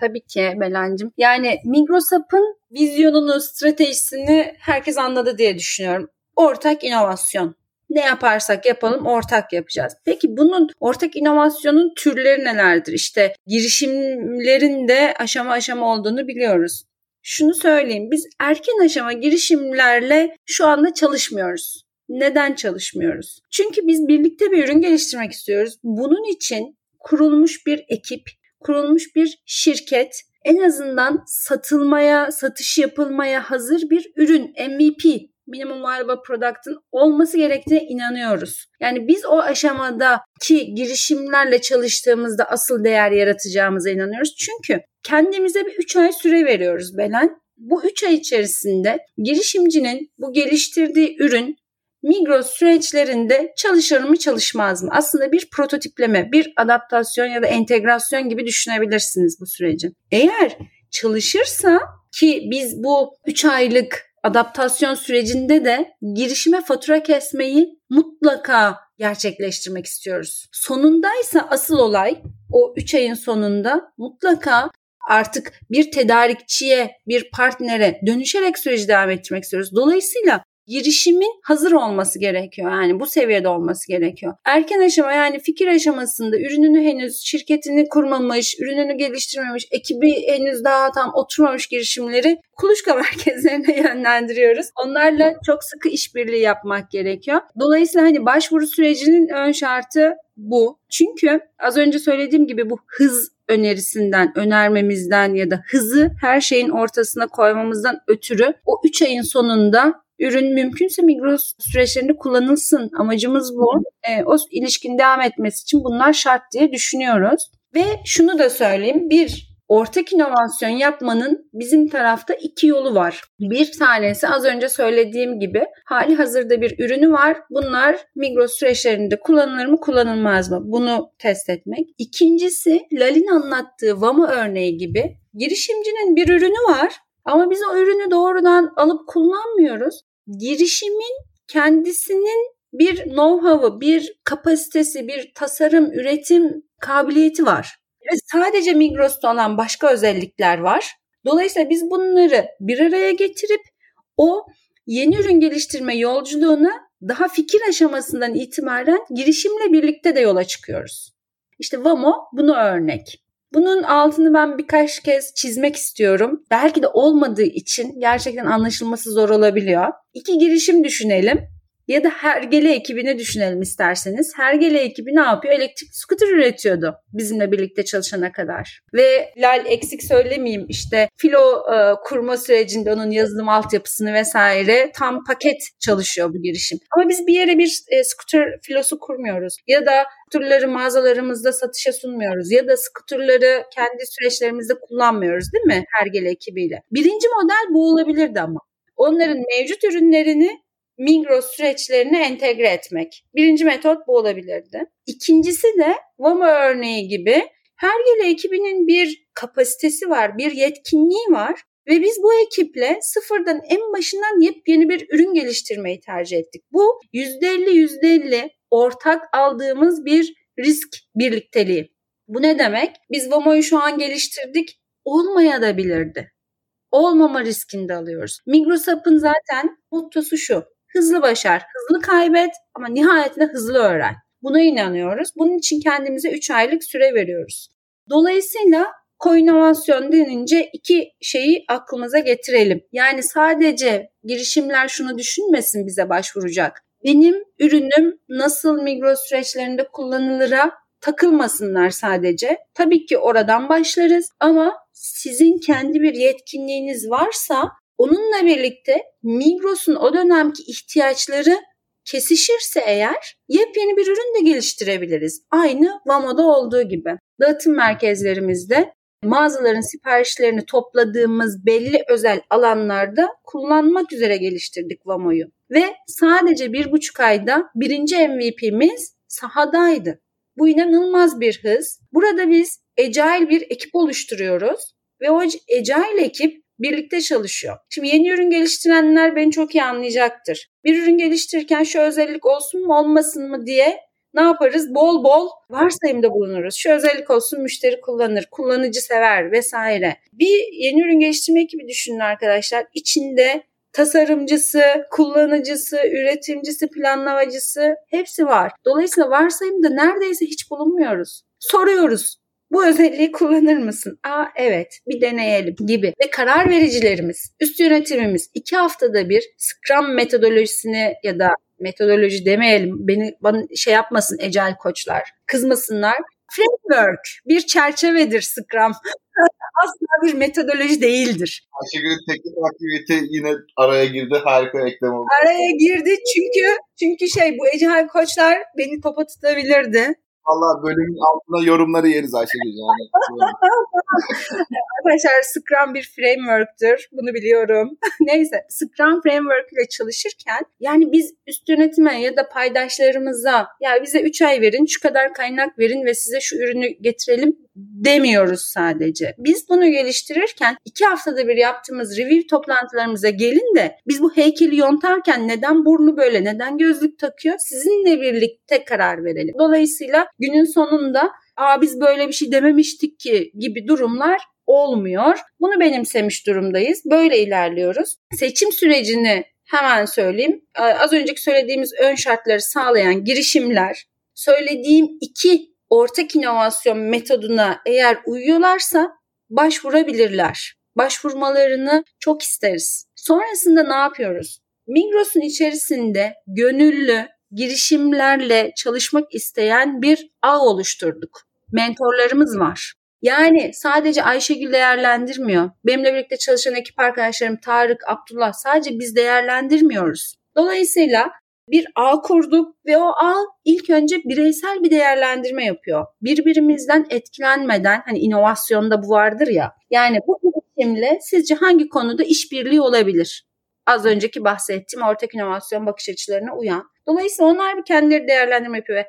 [SPEAKER 4] Tabii ki Belancım. Yani Migrosap'ın vizyonunu, stratejisini herkes anladı diye düşünüyorum. Ortak inovasyon. Ne yaparsak yapalım ortak yapacağız. Peki bunun ortak inovasyonun türleri nelerdir? İşte girişimlerin de aşama aşama olduğunu biliyoruz. Şunu söyleyeyim biz erken aşama girişimlerle şu anda çalışmıyoruz. Neden çalışmıyoruz? Çünkü biz birlikte bir ürün geliştirmek istiyoruz. Bunun için kurulmuş bir ekip, kurulmuş bir şirket en azından satılmaya, satış yapılmaya hazır bir ürün, MVP, minimum viable product'ın olması gerektiğine inanıyoruz. Yani biz o aşamadaki girişimlerle çalıştığımızda asıl değer yaratacağımıza inanıyoruz. Çünkü kendimize bir 3 ay süre veriyoruz Belen. Bu 3 ay içerisinde girişimcinin bu geliştirdiği ürün Migros süreçlerinde çalışır mı çalışmaz mı? Aslında bir prototipleme, bir adaptasyon ya da entegrasyon gibi düşünebilirsiniz bu süreci. Eğer çalışırsa ki biz bu 3 aylık adaptasyon sürecinde de girişime fatura kesmeyi mutlaka gerçekleştirmek istiyoruz. Sonundaysa asıl olay o 3 ayın sonunda mutlaka artık bir tedarikçiye, bir partnere dönüşerek süreci devam ettirmek istiyoruz. Dolayısıyla girişimin hazır olması gerekiyor. Yani bu seviyede olması gerekiyor. Erken aşama yani fikir aşamasında ürününü henüz şirketini kurmamış, ürününü geliştirmemiş, ekibi henüz daha tam oturmamış girişimleri kuluçka merkezlerine yönlendiriyoruz. Onlarla çok sıkı işbirliği yapmak gerekiyor. Dolayısıyla hani başvuru sürecinin ön şartı bu. Çünkü az önce söylediğim gibi bu hız önerisinden, önermemizden ya da hızı her şeyin ortasına koymamızdan ötürü o 3 ayın sonunda ürün mümkünse Migros süreçlerinde kullanılsın. Amacımız bu. E, o ilişkin devam etmesi için bunlar şart diye düşünüyoruz. Ve şunu da söyleyeyim. Bir, ortak inovasyon yapmanın bizim tarafta iki yolu var. Bir tanesi az önce söylediğim gibi hali hazırda bir ürünü var. Bunlar Migros süreçlerinde kullanılır mı kullanılmaz mı? Bunu test etmek. İkincisi Lalin anlattığı Vamo örneği gibi girişimcinin bir ürünü var ama biz o ürünü doğrudan alıp kullanmıyoruz girişimin kendisinin bir know-how'ı, bir kapasitesi, bir tasarım, üretim kabiliyeti var. Ve sadece Migros'ta olan başka özellikler var. Dolayısıyla biz bunları bir araya getirip o yeni ürün geliştirme yolculuğuna daha fikir aşamasından itibaren girişimle birlikte de yola çıkıyoruz. İşte Vamo bunu örnek. Bunun altını ben birkaç kez çizmek istiyorum. Belki de olmadığı için gerçekten anlaşılması zor olabiliyor. İki girişim düşünelim ya da Hergele ekibini düşünelim isterseniz. Hergele ekibi ne yapıyor? Elektrik scooter üretiyordu bizimle birlikte çalışana kadar. Ve Lal eksik söylemeyeyim işte filo e, kurma sürecinde onun yazılım altyapısını vesaire tam paket çalışıyor bu girişim. Ama biz bir yere bir e, scooter filosu kurmuyoruz. Ya da skuterları mağazalarımızda satışa sunmuyoruz. Ya da skuterları kendi süreçlerimizde kullanmıyoruz değil mi Hergele ekibiyle? Birinci model bu olabilirdi ama. Onların mevcut ürünlerini Migros süreçlerine entegre etmek. Birinci metot bu olabilirdi. İkincisi de Vamo örneği gibi Hergele ekibinin bir kapasitesi var, bir yetkinliği var ve biz bu ekiple sıfırdan en başından yepyeni bir ürün geliştirmeyi tercih ettik. Bu %50 %50 ortak aldığımız bir risk birlikteliği. Bu ne demek? Biz Vamo'yu şu an geliştirdik, olmaya da bilirdi. olmama riskinde alıyoruz. Migros Up'ın zaten mottosu şu. Hızlı başar, hızlı kaybet ama nihayetinde hızlı öğren. Buna inanıyoruz. Bunun için kendimize 3 aylık süre veriyoruz. Dolayısıyla koinovasyon denince iki şeyi aklımıza getirelim. Yani sadece girişimler şunu düşünmesin bize başvuracak. Benim ürünüm nasıl Migros süreçlerinde kullanılıra takılmasınlar sadece. Tabii ki oradan başlarız ama sizin kendi bir yetkinliğiniz varsa onunla birlikte Migros'un o dönemki ihtiyaçları kesişirse eğer yepyeni bir ürün de geliştirebiliriz. Aynı Vamo'da olduğu gibi. Dağıtım merkezlerimizde mağazaların siparişlerini topladığımız belli özel alanlarda kullanmak üzere geliştirdik Vamo'yu. Ve sadece bir buçuk ayda birinci MVP'miz sahadaydı. Bu inanılmaz bir hız. Burada biz Agile bir ekip oluşturuyoruz ve o Agile ekip birlikte çalışıyor. Şimdi yeni ürün geliştirenler beni çok iyi anlayacaktır. Bir ürün geliştirirken şu özellik olsun mu olmasın mı diye ne yaparız? Bol bol varsayımda bulunuruz. Şu özellik olsun müşteri kullanır, kullanıcı sever vesaire. Bir yeni ürün geliştirme ekibi düşünün arkadaşlar. İçinde tasarımcısı, kullanıcısı, üretimcisi, planlamacısı hepsi var. Dolayısıyla varsayımda neredeyse hiç bulunmuyoruz. Soruyoruz. Bu özelliği kullanır mısın? Aa evet bir deneyelim gibi. Ve karar vericilerimiz, üst yönetimimiz iki haftada bir Scrum metodolojisini ya da metodoloji demeyelim beni bana şey yapmasın ecel koçlar kızmasınlar. Framework bir çerçevedir Scrum. Asla bir metodoloji değildir.
[SPEAKER 3] Ayşegül'ün teknik aktivite yine araya girdi. Harika eklem oldu.
[SPEAKER 4] Araya girdi çünkü çünkü şey bu ecel koçlar beni topa tutabilirdi.
[SPEAKER 3] Valla bölümün altına yorumları yeriz Ayşegül. Yani.
[SPEAKER 4] Arkadaşlar Scrum bir framework'tür. Bunu biliyorum. Neyse Scrum framework ile çalışırken yani biz üst yönetime ya da paydaşlarımıza ya bize 3 ay verin, şu kadar kaynak verin ve size şu ürünü getirelim demiyoruz sadece. Biz bunu geliştirirken iki haftada bir yaptığımız review toplantılarımıza gelin de biz bu heykeli yontarken neden burnu böyle, neden gözlük takıyor sizinle birlikte karar verelim. Dolayısıyla günün sonunda aa biz böyle bir şey dememiştik ki gibi durumlar olmuyor. Bunu benimsemiş durumdayız. Böyle ilerliyoruz. Seçim sürecini hemen söyleyeyim. Az önceki söylediğimiz ön şartları sağlayan girişimler söylediğim iki ortak inovasyon metoduna eğer uyuyorlarsa başvurabilirler. Başvurmalarını çok isteriz. Sonrasında ne yapıyoruz? Migros'un içerisinde gönüllü girişimlerle çalışmak isteyen bir ağ oluşturduk. Mentorlarımız var. Yani sadece Ayşegül değerlendirmiyor. Benimle birlikte çalışan ekip arkadaşlarım Tarık, Abdullah sadece biz değerlendirmiyoruz. Dolayısıyla bir ağ kurduk ve o ağ ilk önce bireysel bir değerlendirme yapıyor. Birbirimizden etkilenmeden hani inovasyonda bu vardır ya. Yani bu girişimle sizce hangi konuda işbirliği olabilir? Az önceki bahsettiğim ortak inovasyon bakış açılarına uyan. Dolayısıyla onlar bir kendileri değerlendirme yapıyor ve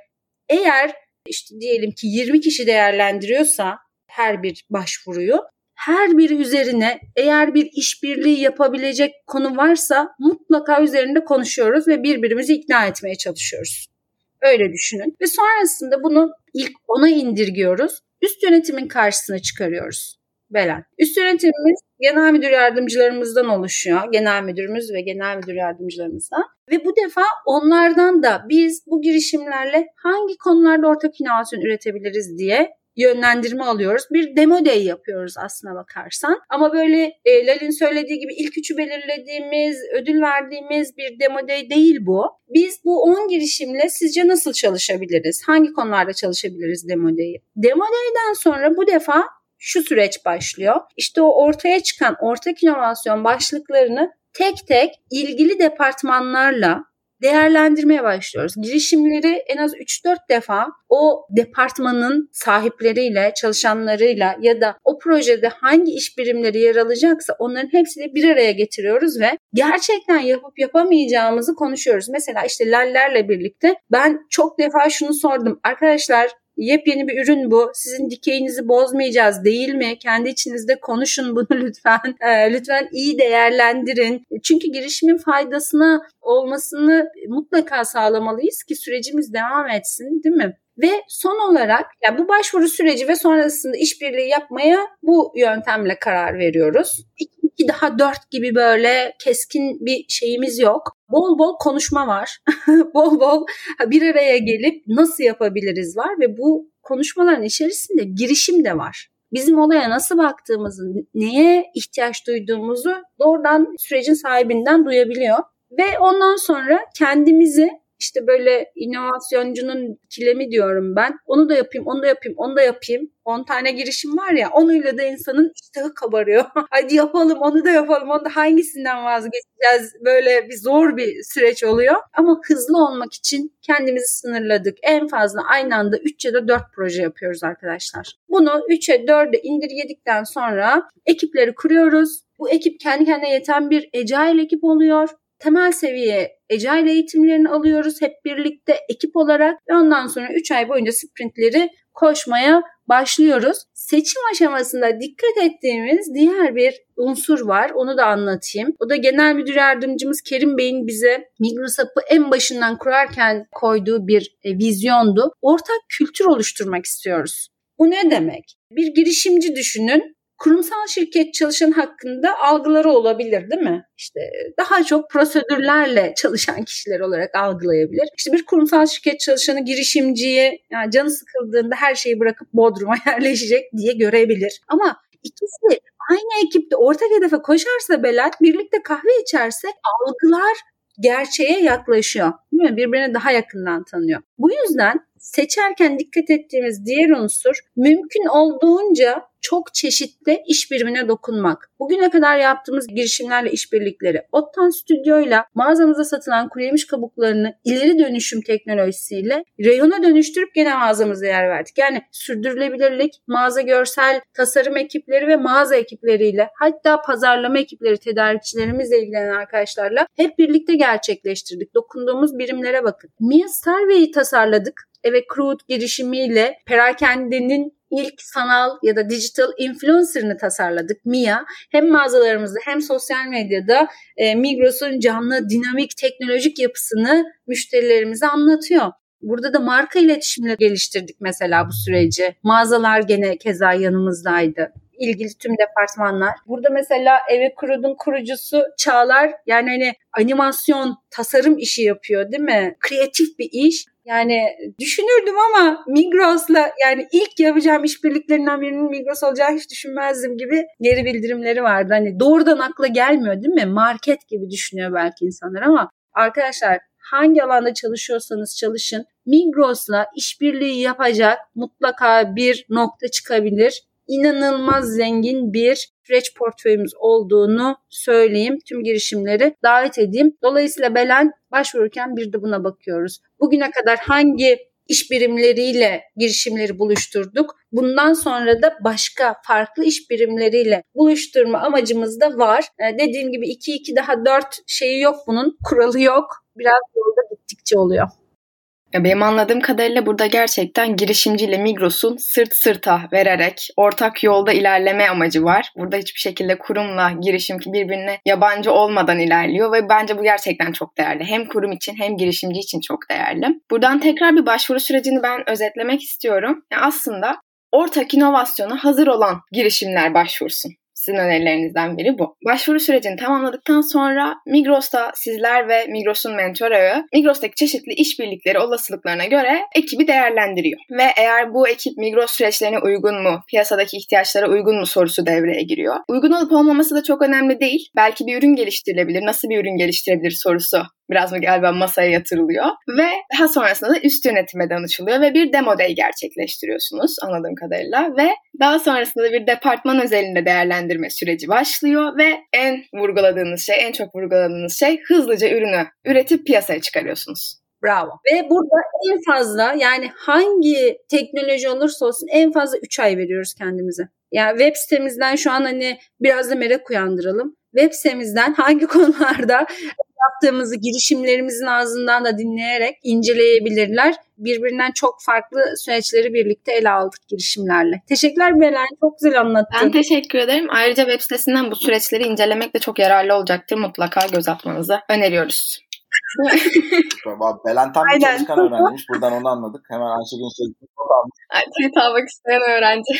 [SPEAKER 4] eğer işte diyelim ki 20 kişi değerlendiriyorsa her bir başvuruyu her biri üzerine eğer bir işbirliği yapabilecek konu varsa mutlaka üzerinde konuşuyoruz ve birbirimizi ikna etmeye çalışıyoruz. Öyle düşünün. Ve sonrasında bunu ilk ona indirgiyoruz. Üst yönetimin karşısına çıkarıyoruz. Belen. Üst yönetimimiz genel müdür yardımcılarımızdan oluşuyor. Genel müdürümüz ve genel müdür yardımcılarımızdan. Ve bu defa onlardan da biz bu girişimlerle hangi konularda ortak inovasyon üretebiliriz diye yönlendirme alıyoruz. Bir demo day yapıyoruz aslına bakarsan. Ama böyle e, Lalin söylediği gibi ilk üçü belirlediğimiz, ödül verdiğimiz bir demo day değil bu. Biz bu 10 girişimle sizce nasıl çalışabiliriz? Hangi konularda çalışabiliriz demo day'i? Demo day'den sonra bu defa şu süreç başlıyor. İşte o ortaya çıkan ortak inovasyon başlıklarını tek tek ilgili departmanlarla değerlendirmeye başlıyoruz. Girişimleri en az 3-4 defa o departmanın sahipleriyle, çalışanlarıyla ya da o projede hangi iş birimleri yer alacaksa onların hepsini bir araya getiriyoruz ve gerçekten yapıp yapamayacağımızı konuşuyoruz. Mesela işte Laller'le birlikte ben çok defa şunu sordum. Arkadaşlar Yepyeni bir ürün bu. Sizin dikeyinizi bozmayacağız değil mi? Kendi içinizde konuşun bunu lütfen. E, lütfen iyi değerlendirin. Çünkü girişimin faydasına olmasını mutlaka sağlamalıyız ki sürecimiz devam etsin değil mi? Ve son olarak yani bu başvuru süreci ve sonrasında işbirliği yapmaya bu yöntemle karar veriyoruz. 2 daha 4 gibi böyle keskin bir şeyimiz yok. Bol bol konuşma var. bol bol bir araya gelip nasıl yapabiliriz var ve bu konuşmaların içerisinde girişim de var bizim olaya nasıl baktığımızı, neye ihtiyaç duyduğumuzu doğrudan sürecin sahibinden duyabiliyor. Ve ondan sonra kendimizi işte böyle inovasyoncu'nun kilemi diyorum ben. Onu da yapayım, onu da yapayım, onu da yapayım. 10 tane girişim var ya onuyla da insanın iştahı kabarıyor. Hadi yapalım, onu da yapalım, onu da hangisinden vazgeçeceğiz? Böyle bir zor bir süreç oluyor. Ama hızlı olmak için kendimizi sınırladık. En fazla aynı anda 3 ya da 4 proje yapıyoruz arkadaşlar. Bunu 3'e 4'e indirgedikten sonra ekipleri kuruyoruz. Bu ekip kendi kendine yeten bir agile ekip oluyor temel seviye Agile eğitimlerini alıyoruz hep birlikte ekip olarak ve ondan sonra 3 ay boyunca sprintleri koşmaya başlıyoruz. Seçim aşamasında dikkat ettiğimiz diğer bir unsur var. Onu da anlatayım. O da genel müdür yardımcımız Kerim Bey'in bize Migrosap'ı en başından kurarken koyduğu bir e, vizyondu. Ortak kültür oluşturmak istiyoruz. Bu ne demek? Bir girişimci düşünün kurumsal şirket çalışan hakkında algıları olabilir değil mi? İşte daha çok prosedürlerle çalışan kişiler olarak algılayabilir. İşte bir kurumsal şirket çalışanı girişimciyi yani canı sıkıldığında her şeyi bırakıp Bodrum'a yerleşecek diye görebilir. Ama ikisi aynı ekipte ortak hedefe koşarsa Belat birlikte kahve içerse algılar gerçeğe yaklaşıyor. Değil mi? Birbirine daha yakından tanıyor. Bu yüzden seçerken dikkat ettiğimiz diğer unsur mümkün olduğunca çok çeşitli iş birimine dokunmak. Bugüne kadar yaptığımız girişimlerle işbirlikleri, Ottan Stüdyo'yla mağazamıza satılan kuru yemiş kabuklarını ileri dönüşüm teknolojisiyle reyona dönüştürüp gene mağazamıza yer verdik. Yani sürdürülebilirlik, mağaza görsel tasarım ekipleri ve mağaza ekipleriyle hatta pazarlama ekipleri tedarikçilerimizle ilgilenen arkadaşlarla hep birlikte gerçekleştirdik. Dokunduğumuz birimlere bakın. Mia Starway'i tasarladık. Evet Crude girişimiyle perakendenin ilk sanal ya da digital influencer'ını tasarladık Mia. Hem mağazalarımızda hem sosyal medyada e, Migros'un canlı, dinamik, teknolojik yapısını müşterilerimize anlatıyor. Burada da marka iletişimle geliştirdik mesela bu süreci. Mağazalar gene keza yanımızdaydı ilgili tüm departmanlar. Burada mesela Eve Kurud'un kurucusu Çağlar yani hani animasyon, tasarım işi yapıyor değil mi? Kreatif bir iş. Yani düşünürdüm ama Migros'la yani ilk yapacağım işbirliklerinden birinin Migros olacağı hiç düşünmezdim gibi geri bildirimleri vardı. Hani doğrudan akla gelmiyor değil mi? Market gibi düşünüyor belki insanlar ama arkadaşlar hangi alanda çalışıyorsanız çalışın Migros'la işbirliği yapacak mutlaka bir nokta çıkabilir. İnanılmaz zengin bir süreç portföyümüz olduğunu söyleyeyim. Tüm girişimleri davet edeyim. Dolayısıyla Belen başvururken bir de buna bakıyoruz. Bugüne kadar hangi iş birimleriyle girişimleri buluşturduk. Bundan sonra da başka farklı iş birimleriyle buluşturma amacımız da var. Ee, dediğim gibi 2-2 daha 4 şeyi yok bunun. Kuralı yok. Biraz yolda gittikçe oluyor.
[SPEAKER 6] Ya benim anladığım kadarıyla burada gerçekten girişimciyle Migros'un sırt sırta vererek ortak yolda ilerleme amacı var. Burada hiçbir şekilde kurumla girişimci birbirine yabancı olmadan ilerliyor ve bence bu gerçekten çok değerli. Hem kurum için hem girişimci için çok değerli. Buradan tekrar bir başvuru sürecini ben özetlemek istiyorum. Yani aslında ortak inovasyona hazır olan girişimler başvursun. Sizin önerilerinizden biri bu. Başvuru sürecini tamamladıktan sonra Migros'ta sizler ve Migros'un mentor ağı Migros'taki çeşitli işbirlikleri olasılıklarına göre ekibi değerlendiriyor. Ve eğer bu ekip Migros süreçlerine uygun mu, piyasadaki ihtiyaçlara uygun mu sorusu devreye giriyor. Uygun olup olmaması da çok önemli değil. Belki bir ürün geliştirilebilir, nasıl bir ürün geliştirebilir sorusu biraz mı galiba masaya yatırılıyor. Ve daha sonrasında da üst yönetime danışılıyor ve bir demo day gerçekleştiriyorsunuz anladığım kadarıyla. Ve daha sonrasında da bir departman özelinde değerlendirme süreci başlıyor ve en vurguladığınız şey, en çok vurguladığınız şey hızlıca ürünü üretip piyasaya çıkarıyorsunuz.
[SPEAKER 4] Bravo. Ve burada en fazla yani hangi teknoloji olursa olsun en fazla 3 ay veriyoruz kendimize. Yani web sitemizden şu an hani biraz da merak uyandıralım. Web sitemizden hangi konularda yaptığımızı girişimlerimizin ağzından da dinleyerek inceleyebilirler. Birbirinden çok farklı süreçleri birlikte ele aldık girişimlerle. Teşekkürler Belen. Çok güzel anlattın.
[SPEAKER 6] Ben teşekkür ederim. Ayrıca web sitesinden bu süreçleri incelemek de çok yararlı olacaktır. Mutlaka göz atmanızı öneriyoruz.
[SPEAKER 3] Belen tam bir çalışkan öğrenciymiş. Buradan onu anladık. Hemen Ayşegül'ün sözünü almış.
[SPEAKER 6] Tweet almak isteyen öğrenci.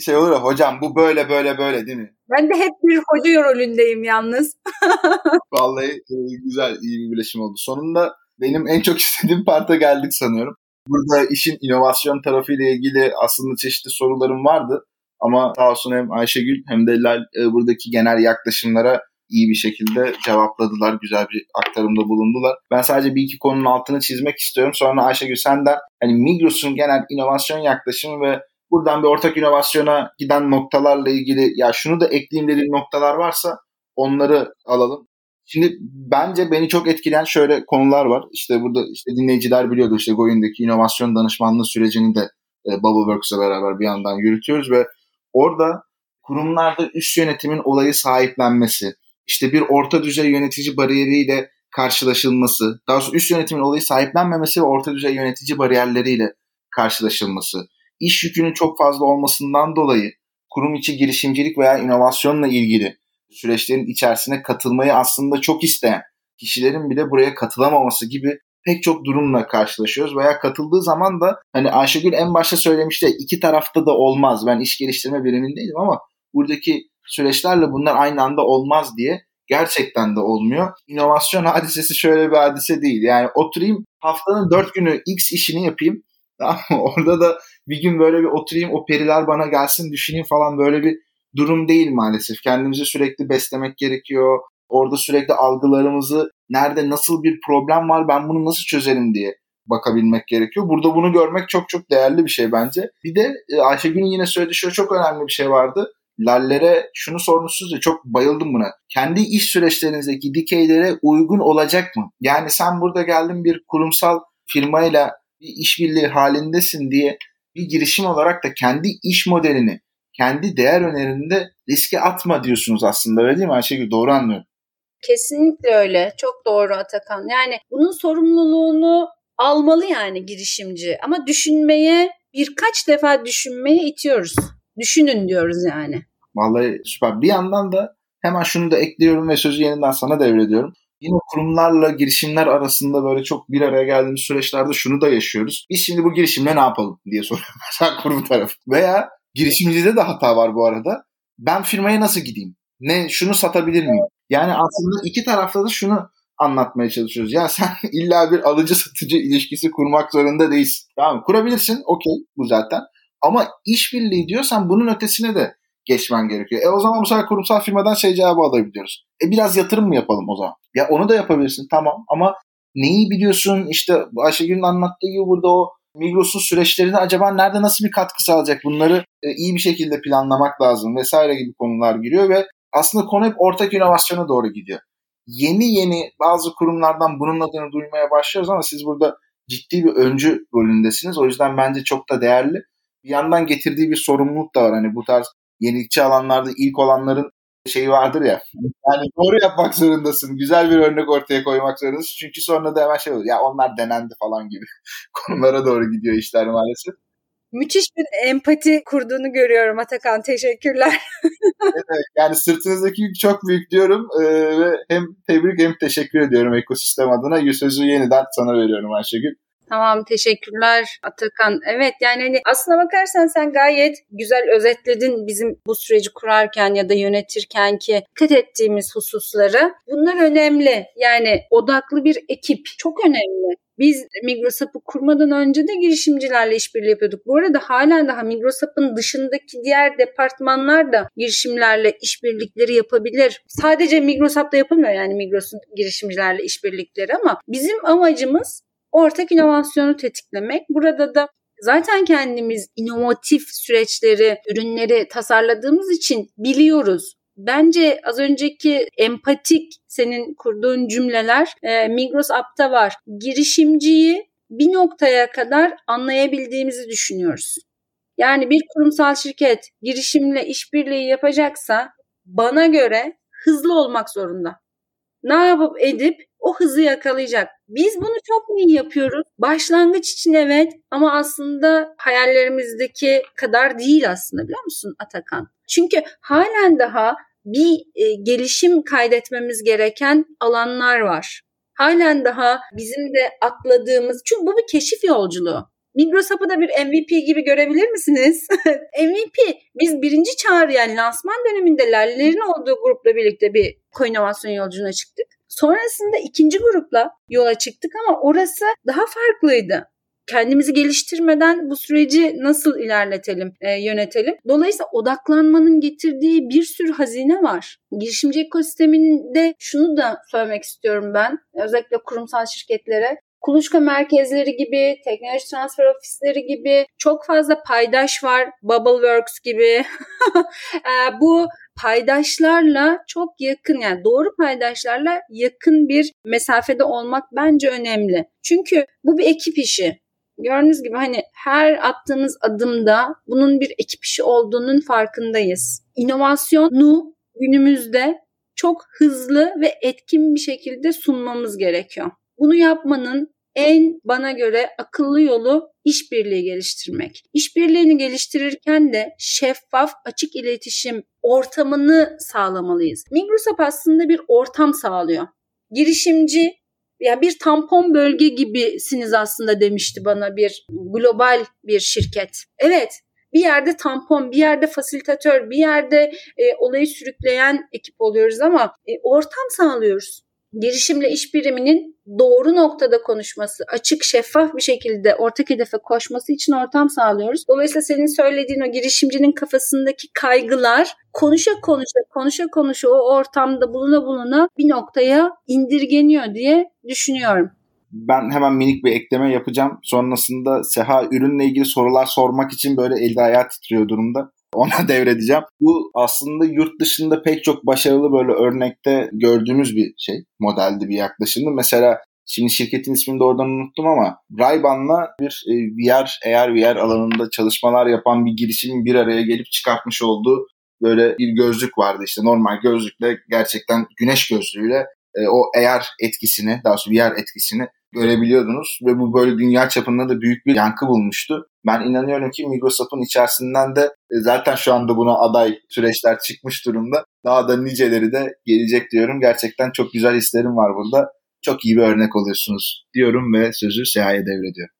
[SPEAKER 3] Şey olur ya hocam bu böyle böyle böyle değil mi?
[SPEAKER 4] Ben de hep bir hoca rolündeyim yalnız.
[SPEAKER 3] Vallahi e, güzel iyi bir birleşim oldu. Sonunda benim en çok istediğim parta geldik sanıyorum. Burada işin inovasyon tarafıyla ilgili aslında çeşitli sorularım vardı. Ama sağ olsun hem Ayşegül hem de Lal e, buradaki genel yaklaşımlara iyi bir şekilde cevapladılar. Güzel bir aktarımda bulundular. Ben sadece bir iki konunun altını çizmek istiyorum. Sonra Ayşegül senden hani Migros'un genel inovasyon yaklaşımı ve buradan bir ortak inovasyona giden noktalarla ilgili ya şunu da ekleyeyim dediğin noktalar varsa onları alalım. Şimdi bence beni çok etkileyen şöyle konular var. İşte burada işte dinleyiciler biliyordu işte Goyun'daki inovasyon danışmanlığı sürecini de e, Bubbleworks'la beraber bir yandan yürütüyoruz ve orada kurumlarda üst yönetimin olayı sahiplenmesi, işte bir orta düzey yönetici bariyeriyle karşılaşılması, daha sonra üst yönetimin olayı sahiplenmemesi ve orta düzey yönetici bariyerleriyle karşılaşılması, iş yükünün çok fazla olmasından dolayı kurum içi girişimcilik veya inovasyonla ilgili süreçlerin içerisine katılmayı aslında çok isteyen kişilerin bile buraya katılamaması gibi pek çok durumla karşılaşıyoruz veya katıldığı zaman da hani Ayşegül en başta söylemişti iki tarafta da olmaz. Ben iş geliştirme birimindeydim ama buradaki süreçlerle bunlar aynı anda olmaz diye gerçekten de olmuyor. İnovasyon hadisesi şöyle bir hadise değil. Yani oturayım haftanın dört günü X işini yapayım. Tamam Orada da bir gün böyle bir oturayım o periler bana gelsin düşüneyim falan böyle bir durum değil maalesef. Kendimizi sürekli beslemek gerekiyor. Orada sürekli algılarımızı nerede nasıl bir problem var ben bunu nasıl çözerim diye bakabilmek gerekiyor. Burada bunu görmek çok çok değerli bir şey bence. Bir de e, Ayşegül'ün yine söylediği şöyle çok önemli bir şey vardı. Lallere şunu sormuşsunuz ya çok bayıldım buna. Kendi iş süreçlerinizdeki dikeylere uygun olacak mı? Yani sen burada geldin bir kurumsal firmayla bir işbirliği halindesin diye bir girişim olarak da kendi iş modelini, kendi değer önerinde riske atma diyorsunuz aslında öyle değil mi Ayşegül? Doğru anlıyorum.
[SPEAKER 4] Kesinlikle öyle. Çok doğru Atakan. Yani bunun sorumluluğunu almalı yani girişimci. Ama düşünmeye birkaç defa düşünmeye itiyoruz. Düşünün diyoruz yani.
[SPEAKER 3] Vallahi süper. Bir yandan da hemen şunu da ekliyorum ve sözü yeniden sana devrediyorum. Yine kurumlarla girişimler arasında böyle çok bir araya geldiğimiz süreçlerde şunu da yaşıyoruz. Biz şimdi bu girişimle ne yapalım diye soruyorlar kurum tarafı. Veya girişimcide de hata var bu arada. Ben firmaya nasıl gideyim? Ne şunu satabilir miyim? Yani aslında iki tarafta da şunu anlatmaya çalışıyoruz. Ya sen illa bir alıcı satıcı ilişkisi kurmak zorunda değilsin. Tamam kurabilirsin okey bu zaten. Ama işbirliği diyorsan bunun ötesine de geçmen gerekiyor. E o zaman bu sefer kurumsal firmadan şey cevabı alabiliyoruz. E biraz yatırım mı yapalım o zaman? Ya onu da yapabilirsin tamam ama neyi biliyorsun işte Ayşegül'ün anlattığı gibi burada o Migros'un süreçlerine acaba nerede nasıl bir katkı sağlayacak bunları e, iyi bir şekilde planlamak lazım vesaire gibi konular giriyor ve aslında konu hep ortak inovasyona doğru gidiyor. Yeni yeni bazı kurumlardan bunun adını duymaya başlıyoruz ama siz burada ciddi bir öncü rolündesiniz. O yüzden bence çok da değerli. Bir yandan getirdiği bir sorumluluk da var. Hani bu tarz yenilikçi alanlarda ilk olanların şeyi vardır ya. Yani doğru yapmak zorundasın. Güzel bir örnek ortaya koymak zorundasın. Çünkü sonra da hemen şey olur. Ya onlar denendi falan gibi konulara doğru gidiyor işler maalesef.
[SPEAKER 4] Müthiş bir empati kurduğunu görüyorum Atakan. Teşekkürler.
[SPEAKER 3] evet, yani sırtınızdaki yük çok büyük diyorum ee, ve hem tebrik hem teşekkür ediyorum ekosistem adına. Sözü yeniden sana veriyorum Ayşegül.
[SPEAKER 4] Tamam teşekkürler Atakan. Evet yani hani aslına bakarsan sen gayet güzel özetledin bizim bu süreci kurarken ya da yönetirken ki dikkat ettiğimiz hususları. Bunlar önemli. Yani odaklı bir ekip çok önemli. Biz Migrosap'ı kurmadan önce de girişimcilerle işbirliği yapıyorduk. Bu arada halen daha Migrosap'ın dışındaki diğer departmanlar da girişimlerle işbirlikleri yapabilir. Sadece Migrosap'ta yapılmıyor yani Migros'un girişimcilerle işbirlikleri ama bizim amacımız ortak inovasyonu tetiklemek. Burada da zaten kendimiz inovatif süreçleri, ürünleri tasarladığımız için biliyoruz. Bence az önceki empatik senin kurduğun cümleler e, Migros App'ta var. Girişimciyi bir noktaya kadar anlayabildiğimizi düşünüyoruz. Yani bir kurumsal şirket girişimle işbirliği yapacaksa bana göre hızlı olmak zorunda. Ne yapıp edip o hızı yakalayacak. Biz bunu çok iyi yapıyoruz. Başlangıç için evet ama aslında hayallerimizdeki kadar değil aslında biliyor musun Atakan? Çünkü halen daha bir e, gelişim kaydetmemiz gereken alanlar var. halen daha bizim de atladığımız çünkü bu bir keşif yolculuğu. Migrosap'ı da bir MVP gibi görebilir misiniz? MVP biz birinci çağrı yani lansman döneminde Lallerin olduğu grupla birlikte bir koinovasyon yolculuğuna çıktık. Sonrasında ikinci grupla yola çıktık ama orası daha farklıydı kendimizi geliştirmeden bu süreci nasıl ilerletelim, e, yönetelim? Dolayısıyla odaklanmanın getirdiği bir sürü hazine var. Girişimci ekosisteminde şunu da söylemek istiyorum ben, özellikle kurumsal şirketlere. Kuluçka merkezleri gibi, teknoloji transfer ofisleri gibi çok fazla paydaş var. Bubbleworks gibi. E, bu paydaşlarla çok yakın yani doğru paydaşlarla yakın bir mesafede olmak bence önemli. Çünkü bu bir ekip işi. Gördüğünüz gibi hani her attığımız adımda bunun bir ekip işi olduğunun farkındayız. İnovasyonu günümüzde çok hızlı ve etkin bir şekilde sunmamız gerekiyor. Bunu yapmanın en bana göre akıllı yolu işbirliği geliştirmek. İşbirliğini geliştirirken de şeffaf, açık iletişim ortamını sağlamalıyız. Microsoft aslında bir ortam sağlıyor. Girişimci yani bir tampon bölge gibisiniz aslında demişti bana bir global bir şirket. Evet bir yerde tampon, bir yerde fasilitatör, bir yerde e, olayı sürükleyen ekip oluyoruz ama e, ortam sağlıyoruz girişimle iş biriminin doğru noktada konuşması, açık, şeffaf bir şekilde ortak hedefe koşması için ortam sağlıyoruz. Dolayısıyla senin söylediğin o girişimcinin kafasındaki kaygılar konuşa konuşa, konuşa konuşa o ortamda buluna buluna bir noktaya indirgeniyor diye düşünüyorum.
[SPEAKER 3] Ben hemen minik bir ekleme yapacağım. Sonrasında Seha ürünle ilgili sorular sormak için böyle elde ayağı titriyor durumda. Ona devredeceğim. Bu aslında yurt dışında pek çok başarılı böyle örnekte gördüğümüz bir şey. Modeldi bir yaklaşımdı. Mesela Şimdi şirketin ismini de oradan unuttum ama Ray-Ban'la bir e, VR, AR VR alanında çalışmalar yapan bir girişimin bir araya gelip çıkartmış olduğu böyle bir gözlük vardı işte normal gözlükle gerçekten güneş gözlüğüyle e, o AR etkisini daha doğrusu VR etkisini görebiliyordunuz ve bu böyle dünya çapında da büyük bir yankı bulmuştu. Ben inanıyorum ki Microsoft'un içerisinden de e, zaten şu anda buna aday süreçler çıkmış durumda. Daha da niceleri de gelecek diyorum. Gerçekten çok güzel hislerim var burada. Çok iyi bir örnek oluyorsunuz diyorum ve sözü Seha'ya devrediyorum.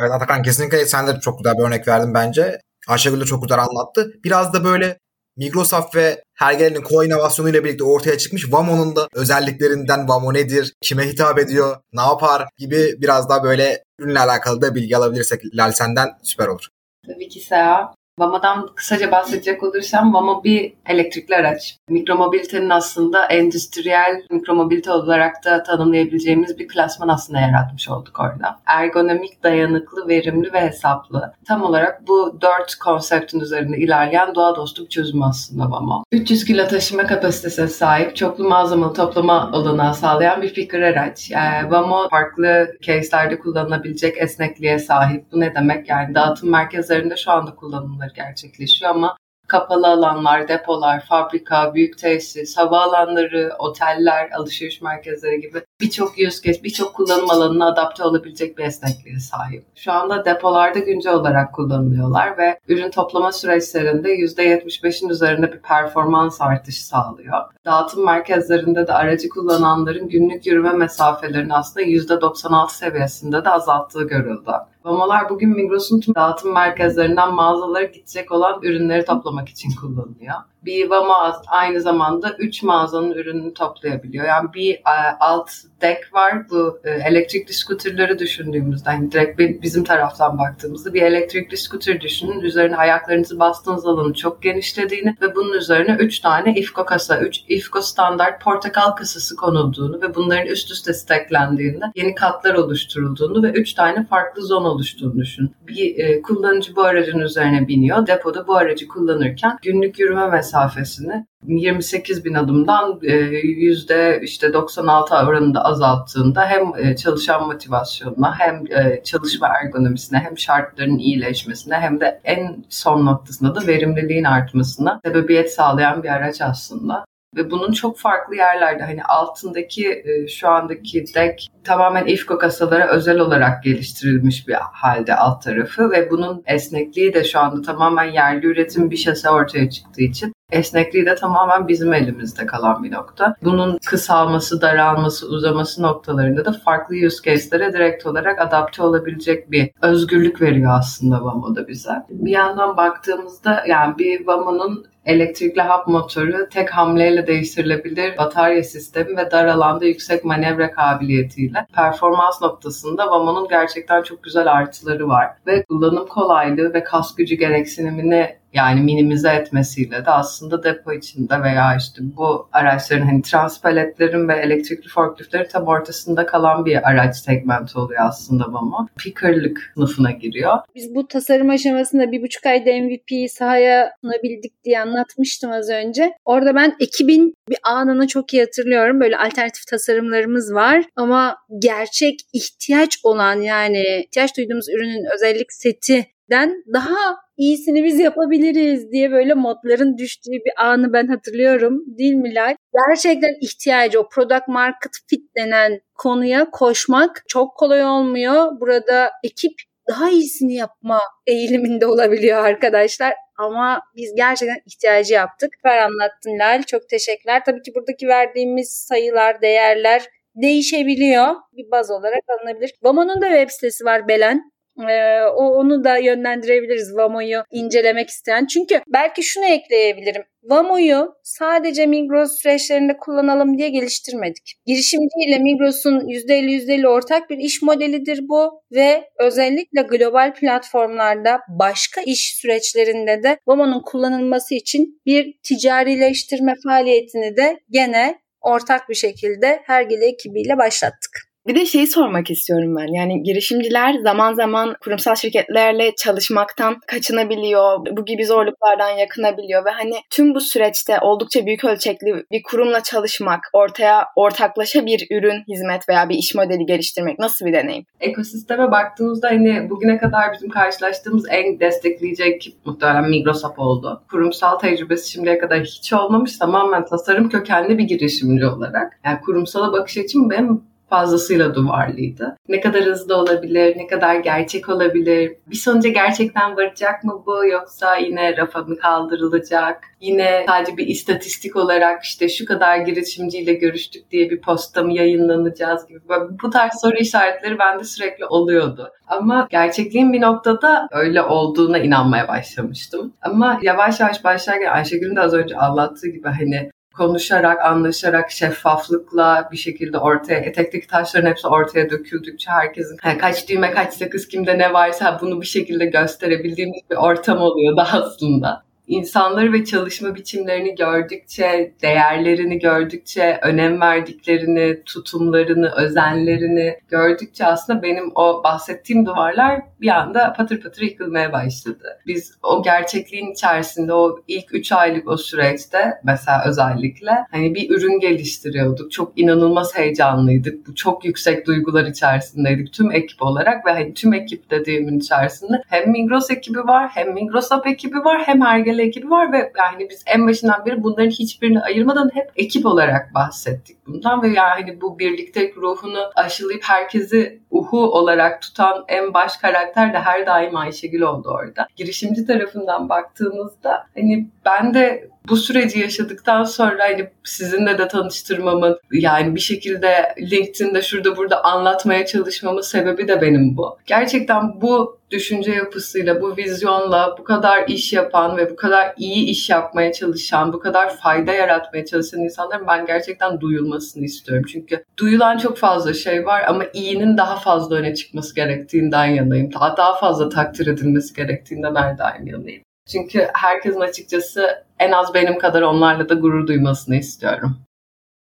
[SPEAKER 2] Evet Atakan kesinlikle sen de çok güzel bir örnek verdin bence. Ayşegül de çok güzel anlattı. Biraz da böyle Microsoft ve Hergel'in co ile birlikte ortaya çıkmış Vamo'nun da özelliklerinden Vamo nedir, kime hitap ediyor, ne yapar gibi biraz daha böyle ürünle alakalı da bilgi alabilirsek Lal senden süper olur.
[SPEAKER 5] Tabii ki Seha. Vama'dan kısaca bahsedecek olursam Vama bir elektrikli araç. Mikromobilitenin aslında endüstriyel mikromobilite olarak da tanımlayabileceğimiz bir klasman aslında yaratmış olduk orada. Ergonomik, dayanıklı, verimli ve hesaplı. Tam olarak bu dört konseptin üzerinde ilerleyen doğa dostu bir çözüm aslında Vama. 300 kilo taşıma kapasitesine sahip, çoklu malzeme toplama olanağı sağlayan bir picker araç. Yani Vamo farklı case'lerde kullanılabilecek esnekliğe sahip. Bu ne demek? Yani dağıtım merkezlerinde şu anda kullanılıyor kullanımları gerçekleşiyor ama kapalı alanlar, depolar, fabrika, büyük tesis, havaalanları, oteller, alışveriş merkezleri gibi birçok use case, birçok kullanım alanına adapte olabilecek bir esnekliğe sahip. Şu anda depolarda güncel olarak kullanılıyorlar ve ürün toplama süreçlerinde %75'in üzerinde bir performans artışı sağlıyor. Dağıtım merkezlerinde de aracı kullananların günlük yürüme mesafelerini aslında %96 seviyesinde de azalttığı görüldü. Mamalar bugün Migros'un tüm dağıtım merkezlerinden mağazalara gidecek olan ürünleri toplamak için kullanılıyor. Bir Vama aynı zamanda 3 mağazanın ürününü toplayabiliyor. Yani bir e, alt deck var. Bu e, elektrikli skuterleri düşündüğümüzde hani direkt bizim taraftan baktığımızda bir elektrikli scooter düşünün. Üzerine ayaklarınızı bastığınız alanı çok genişlediğini ve bunun üzerine 3 tane IFCO kasa, 3 IFCO standart portakal kasası konulduğunu ve bunların üst üste stacklendiğinde yeni katlar oluşturulduğunu ve 3 tane farklı zon oluştuğunu düşün. Bir e, kullanıcı bu aracın üzerine biniyor. Depoda bu aracı kullanırken günlük yürüme mesafesini 28 bin adımdan e, yüzde işte 96 oranında azalttığında hem e, çalışan motivasyonuna hem e, çalışma ergonomisine hem şartların iyileşmesine hem de en son noktasında da verimliliğin artmasına sebebiyet sağlayan bir araç aslında. Ve bunun çok farklı yerlerde hani altındaki şu andaki deck tamamen IFCO kasalara özel olarak geliştirilmiş bir halde alt tarafı ve bunun esnekliği de şu anda tamamen yerli üretim bir şase ortaya çıktığı için Esnekliği de tamamen bizim elimizde kalan bir nokta. Bunun kısalması, daralması, uzaması noktalarında da farklı use case'lere direkt olarak adapte olabilecek bir özgürlük veriyor aslında Vamo'da bize. Bir yandan baktığımızda yani bir Vamo'nun elektrikli hap motoru tek hamleyle değiştirilebilir batarya sistemi ve dar alanda yüksek manevra kabiliyetiyle performans noktasında Vamo'nun gerçekten çok güzel artıları var ve kullanım kolaylığı ve kas gücü gereksinimini yani minimize etmesiyle de aslında depo içinde veya işte bu araçların hani transpaletlerin ve elektrikli forkliftlerin tam ortasında kalan bir araç segmenti oluyor aslında Vamo. Picker'lık sınıfına giriyor.
[SPEAKER 4] Biz bu tasarım aşamasında bir buçuk ayda MVP'yi sahaya sunabildik diye anlatmıştım az önce. Orada ben ekibin bir anını çok iyi hatırlıyorum. Böyle alternatif tasarımlarımız var ama gerçek ihtiyaç olan yani ihtiyaç duyduğumuz ürünün özellik seti den daha iyisini biz yapabiliriz diye böyle modların düştüğü bir anı ben hatırlıyorum. Değil mi Lay? Gerçekten ihtiyacı o product market fit denen konuya koşmak çok kolay olmuyor. Burada ekip daha iyisini yapma eğiliminde olabiliyor arkadaşlar. Ama biz gerçekten ihtiyacı yaptık. Süper anlattın Lal. Çok teşekkürler. Tabii ki buradaki verdiğimiz sayılar, değerler değişebiliyor. Bir baz olarak alınabilir. Vamo'nun da web sitesi var Belen. Ee, o onu da yönlendirebiliriz Vamo'yu incelemek isteyen. Çünkü belki şunu ekleyebilirim. Vamo'yu sadece Migros süreçlerinde kullanalım diye geliştirmedik. Girişimci ile Migros'un %50 %50 ortak bir iş modelidir bu ve özellikle global platformlarda başka iş süreçlerinde de Vamo'nun kullanılması için bir ticarileştirme faaliyetini de gene ortak bir şekilde Hergele ekibiyle başlattık.
[SPEAKER 6] Bir de şeyi sormak istiyorum ben. Yani girişimciler zaman zaman kurumsal şirketlerle çalışmaktan kaçınabiliyor. Bu gibi zorluklardan yakınabiliyor ve hani tüm bu süreçte oldukça büyük ölçekli bir kurumla çalışmak, ortaya ortaklaşa bir ürün, hizmet veya bir iş modeli geliştirmek nasıl bir deneyim?
[SPEAKER 5] Ekosisteme baktığımızda hani bugüne kadar bizim karşılaştığımız en destekleyici ekip muhtemelen Microsoft oldu. Kurumsal tecrübesi şimdiye kadar hiç olmamış. Tamamen tasarım kökenli bir girişimci olarak. Yani kurumsala bakış açım benim fazlasıyla duvarlıydı. Ne kadar hızlı olabilir, ne kadar gerçek olabilir, bir sonuca gerçekten varacak mı bu yoksa yine rafa mı kaldırılacak, yine sadece bir istatistik olarak işte şu kadar girişimciyle görüştük diye bir posta mı yayınlanacağız gibi. Bu tarz soru işaretleri bende sürekli oluyordu. Ama gerçekliğin bir noktada öyle olduğuna inanmaya başlamıştım. Ama yavaş yavaş başlarken Ayşegül'ün de az önce anlattığı gibi hani konuşarak, anlaşarak, şeffaflıkla bir şekilde ortaya, etekteki taşların hepsi ortaya döküldükçe herkesin kaç düğme, kaç sakız kimde ne varsa bunu bir şekilde gösterebildiğimiz bir ortam oluyor da aslında insanları ve çalışma biçimlerini gördükçe, değerlerini gördükçe, önem verdiklerini, tutumlarını, özenlerini gördükçe aslında benim o bahsettiğim duvarlar bir anda patır patır yıkılmaya başladı. Biz o gerçekliğin içerisinde o ilk 3 aylık o süreçte mesela özellikle hani bir ürün geliştiriyorduk. Çok inanılmaz heyecanlıydık. Bu çok yüksek duygular içerisindeydik tüm ekip olarak ve hani tüm ekip dediğimin içerisinde hem Migros ekibi var, hem Migros App ekibi var, hem Hergele ekibi var ve yani biz en başından beri bunların hiçbirini ayırmadan hep ekip olarak bahsettik bundan ve yani bu birlikte ruhunu aşılayıp herkesi uhu olarak tutan en baş karakter de her daim Ayşegül oldu orada. Girişimci tarafından baktığımızda hani ben de bu süreci yaşadıktan sonra hani sizinle de tanıştırmamın yani bir şekilde LinkedIn'de şurada burada anlatmaya çalışmamın sebebi de benim bu. Gerçekten bu düşünce yapısıyla, bu vizyonla bu kadar iş yapan ve bu kadar iyi iş yapmaya çalışan, bu kadar fayda yaratmaya çalışan insanların ben gerçekten duyulmasını istiyorum. Çünkü duyulan çok fazla şey var ama iyinin daha fazla öne çıkması gerektiğinden yanayım. Daha, daha fazla takdir edilmesi gerektiğinden her daim yanayım. Çünkü herkesin açıkçası en az benim kadar onlarla da gurur duymasını istiyorum.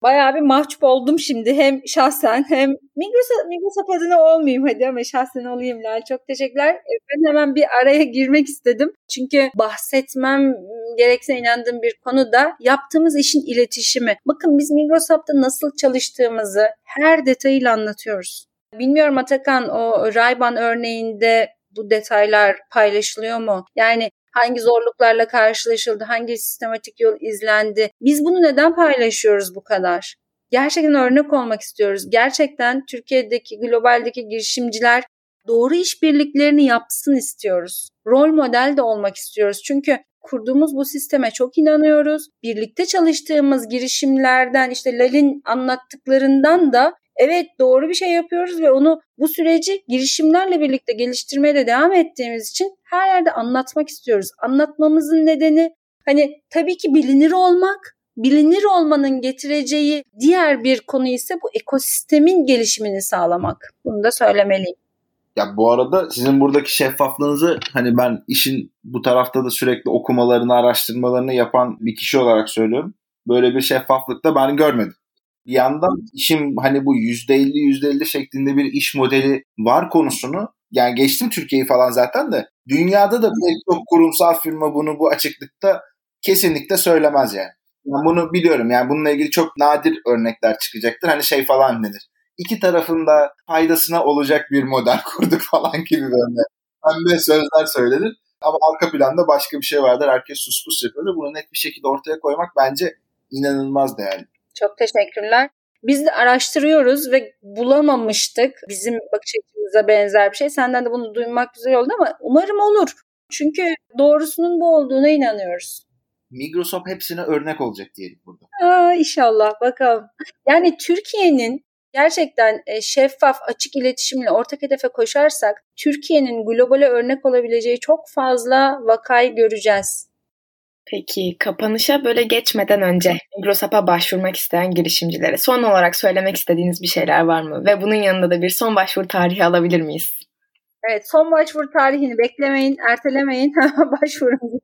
[SPEAKER 4] Bayağı bir mahcup oldum şimdi hem şahsen hem Migros, Migros adına olmayayım hadi ama şahsen olayım Lal. Çok teşekkürler. E, ben hemen bir araya girmek istedim. Çünkü bahsetmem gerekse inandığım bir konu da yaptığımız işin iletişimi. Bakın biz Migros Hub'da nasıl çalıştığımızı her detayıyla anlatıyoruz. Bilmiyorum Atakan o Rayban örneğinde bu detaylar paylaşılıyor mu? Yani hangi zorluklarla karşılaşıldı, hangi sistematik yol izlendi. Biz bunu neden paylaşıyoruz bu kadar? Gerçekten örnek olmak istiyoruz. Gerçekten Türkiye'deki, globaldeki girişimciler doğru işbirliklerini yapsın istiyoruz. Rol model de olmak istiyoruz. Çünkü kurduğumuz bu sisteme çok inanıyoruz. Birlikte çalıştığımız girişimlerden işte Lal'in anlattıklarından da evet doğru bir şey yapıyoruz ve onu bu süreci girişimlerle birlikte geliştirmeye de devam ettiğimiz için her yerde anlatmak istiyoruz. Anlatmamızın nedeni hani tabii ki bilinir olmak bilinir olmanın getireceği diğer bir konu ise bu ekosistemin gelişimini sağlamak. Bunu da söylemeliyim.
[SPEAKER 3] Ya bu arada sizin buradaki şeffaflığınızı hani ben işin bu tarafta da sürekli okumalarını, araştırmalarını yapan bir kişi olarak söylüyorum. Böyle bir şeffaflık da ben görmedim. Bir yandan işin hani bu %50 %50 şeklinde bir iş modeli var konusunu yani geçtim Türkiye'yi falan zaten de dünyada da pek çok kurumsal firma bunu bu açıklıkta kesinlikle söylemez yani. Ben bunu biliyorum yani bununla ilgili çok nadir örnekler çıkacaktır. Hani şey falan denir. İki tarafın da faydasına olacak bir model kurduk falan gibi böyle pembe sözler söylenir. Ama arka planda başka bir şey vardır. Herkes sus pus yapıyor. Bunu net bir şekilde ortaya koymak bence inanılmaz değerli.
[SPEAKER 4] Çok teşekkürler. Biz de araştırıyoruz ve bulamamıştık bizim bakış açımıza benzer bir şey. Senden de bunu duymak güzel oldu ama umarım olur. Çünkü doğrusunun bu olduğuna inanıyoruz.
[SPEAKER 3] Microsoft hepsine örnek olacak diyelim burada.
[SPEAKER 4] Aa, inşallah bakalım. Yani Türkiye'nin gerçekten e, şeffaf, açık iletişimle ortak hedefe koşarsak Türkiye'nin globale örnek olabileceği çok fazla vakayı göreceğiz.
[SPEAKER 6] Peki kapanışa böyle geçmeden önce Microsoft'a başvurmak isteyen girişimcilere son olarak söylemek istediğiniz bir şeyler var mı? Ve bunun yanında da bir son başvuru tarihi alabilir miyiz?
[SPEAKER 4] Evet son başvuru tarihini beklemeyin, ertelemeyin. Başvurun.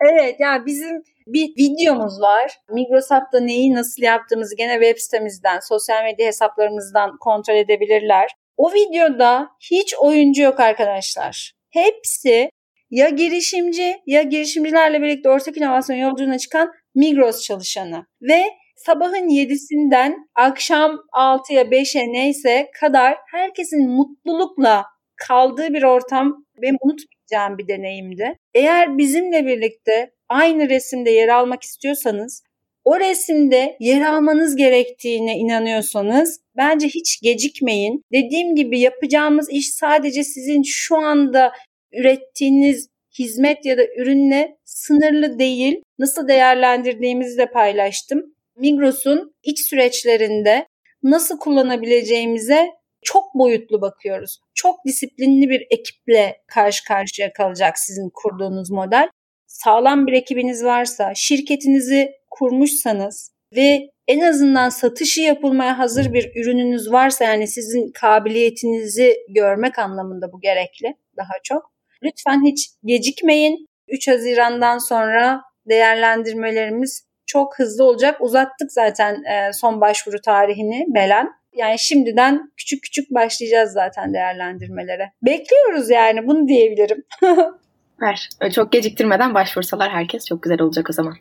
[SPEAKER 4] evet ya yani bizim bir videomuz var. Microsoft'ta neyi nasıl yaptığımızı gene web sitemizden, sosyal medya hesaplarımızdan kontrol edebilirler. O videoda hiç oyuncu yok arkadaşlar. Hepsi ya girişimci ya girişimcilerle birlikte ortak inovasyon yolculuğuna çıkan Migros çalışanı. Ve sabahın 7'sinden akşam 6'ya 5'e neyse kadar herkesin mutlulukla kaldığı bir ortam benim unutmayacağım bir deneyimdi. Eğer bizimle birlikte aynı resimde yer almak istiyorsanız o resimde yer almanız gerektiğine inanıyorsanız bence hiç gecikmeyin. Dediğim gibi yapacağımız iş sadece sizin şu anda ürettiğiniz hizmet ya da ürünle sınırlı değil. Nasıl değerlendirdiğimizi de paylaştım. Migros'un iç süreçlerinde nasıl kullanabileceğimize çok boyutlu bakıyoruz. Çok disiplinli bir ekiple karşı karşıya kalacak sizin kurduğunuz model. Sağlam bir ekibiniz varsa, şirketinizi kurmuşsanız ve en azından satışı yapılmaya hazır bir ürününüz varsa yani sizin kabiliyetinizi görmek anlamında bu gerekli daha çok. Lütfen hiç gecikmeyin. 3 Haziran'dan sonra değerlendirmelerimiz çok hızlı olacak. Uzattık zaten son başvuru tarihini Belen. Yani şimdiden küçük küçük başlayacağız zaten değerlendirmelere. Bekliyoruz yani bunu diyebilirim.
[SPEAKER 6] Ver. Çok geciktirmeden başvursalar herkes çok güzel olacak o zaman.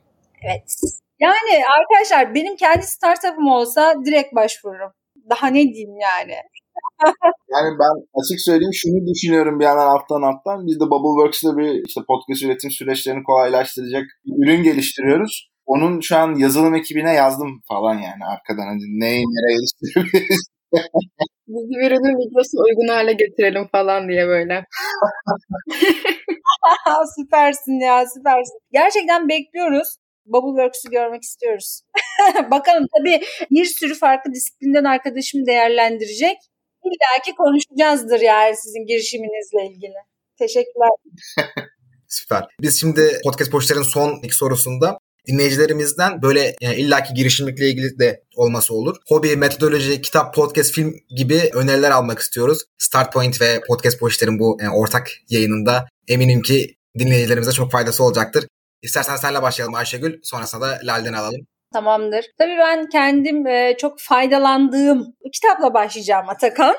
[SPEAKER 4] Evet. Yani arkadaşlar benim kendi startup'ım olsa direkt başvururum. Daha ne diyeyim yani.
[SPEAKER 3] Yani ben açık söyleyeyim şunu düşünüyorum bir yandan alttan alttan. Biz de Bubbleworks'ta bir işte podcast üretim süreçlerini kolaylaştıracak bir ürün geliştiriyoruz. Onun şu an yazılım ekibine yazdım falan yani arkadan. Hani neyi nereye geliştirebiliriz?
[SPEAKER 6] Biz bir ürünü Migros'a uygun hale getirelim falan diye böyle.
[SPEAKER 4] süpersin ya süpersin. Gerçekten bekliyoruz. Bubbleworks'ü görmek istiyoruz. Bakalım tabii bir sürü farklı disiplinden arkadaşım değerlendirecek. İlla ki konuşacağızdır yani sizin girişiminizle ilgili. Teşekkürler.
[SPEAKER 2] Süper. Biz şimdi podcast poşetlerin son iki sorusunda dinleyicilerimizden böyle yani illaki girişimlikle ilgili de olması olur. Hobi, metodoloji, kitap, podcast, film gibi öneriler almak istiyoruz. Start Point ve Podcast Poşetlerin bu yani ortak yayınında eminim ki dinleyicilerimize çok faydası olacaktır. İstersen senle başlayalım Ayşegül. Sonrasında da Lal'den alalım.
[SPEAKER 4] Tamamdır. Tabii ben kendim e, çok faydalandığım kitapla başlayacağım Atakan.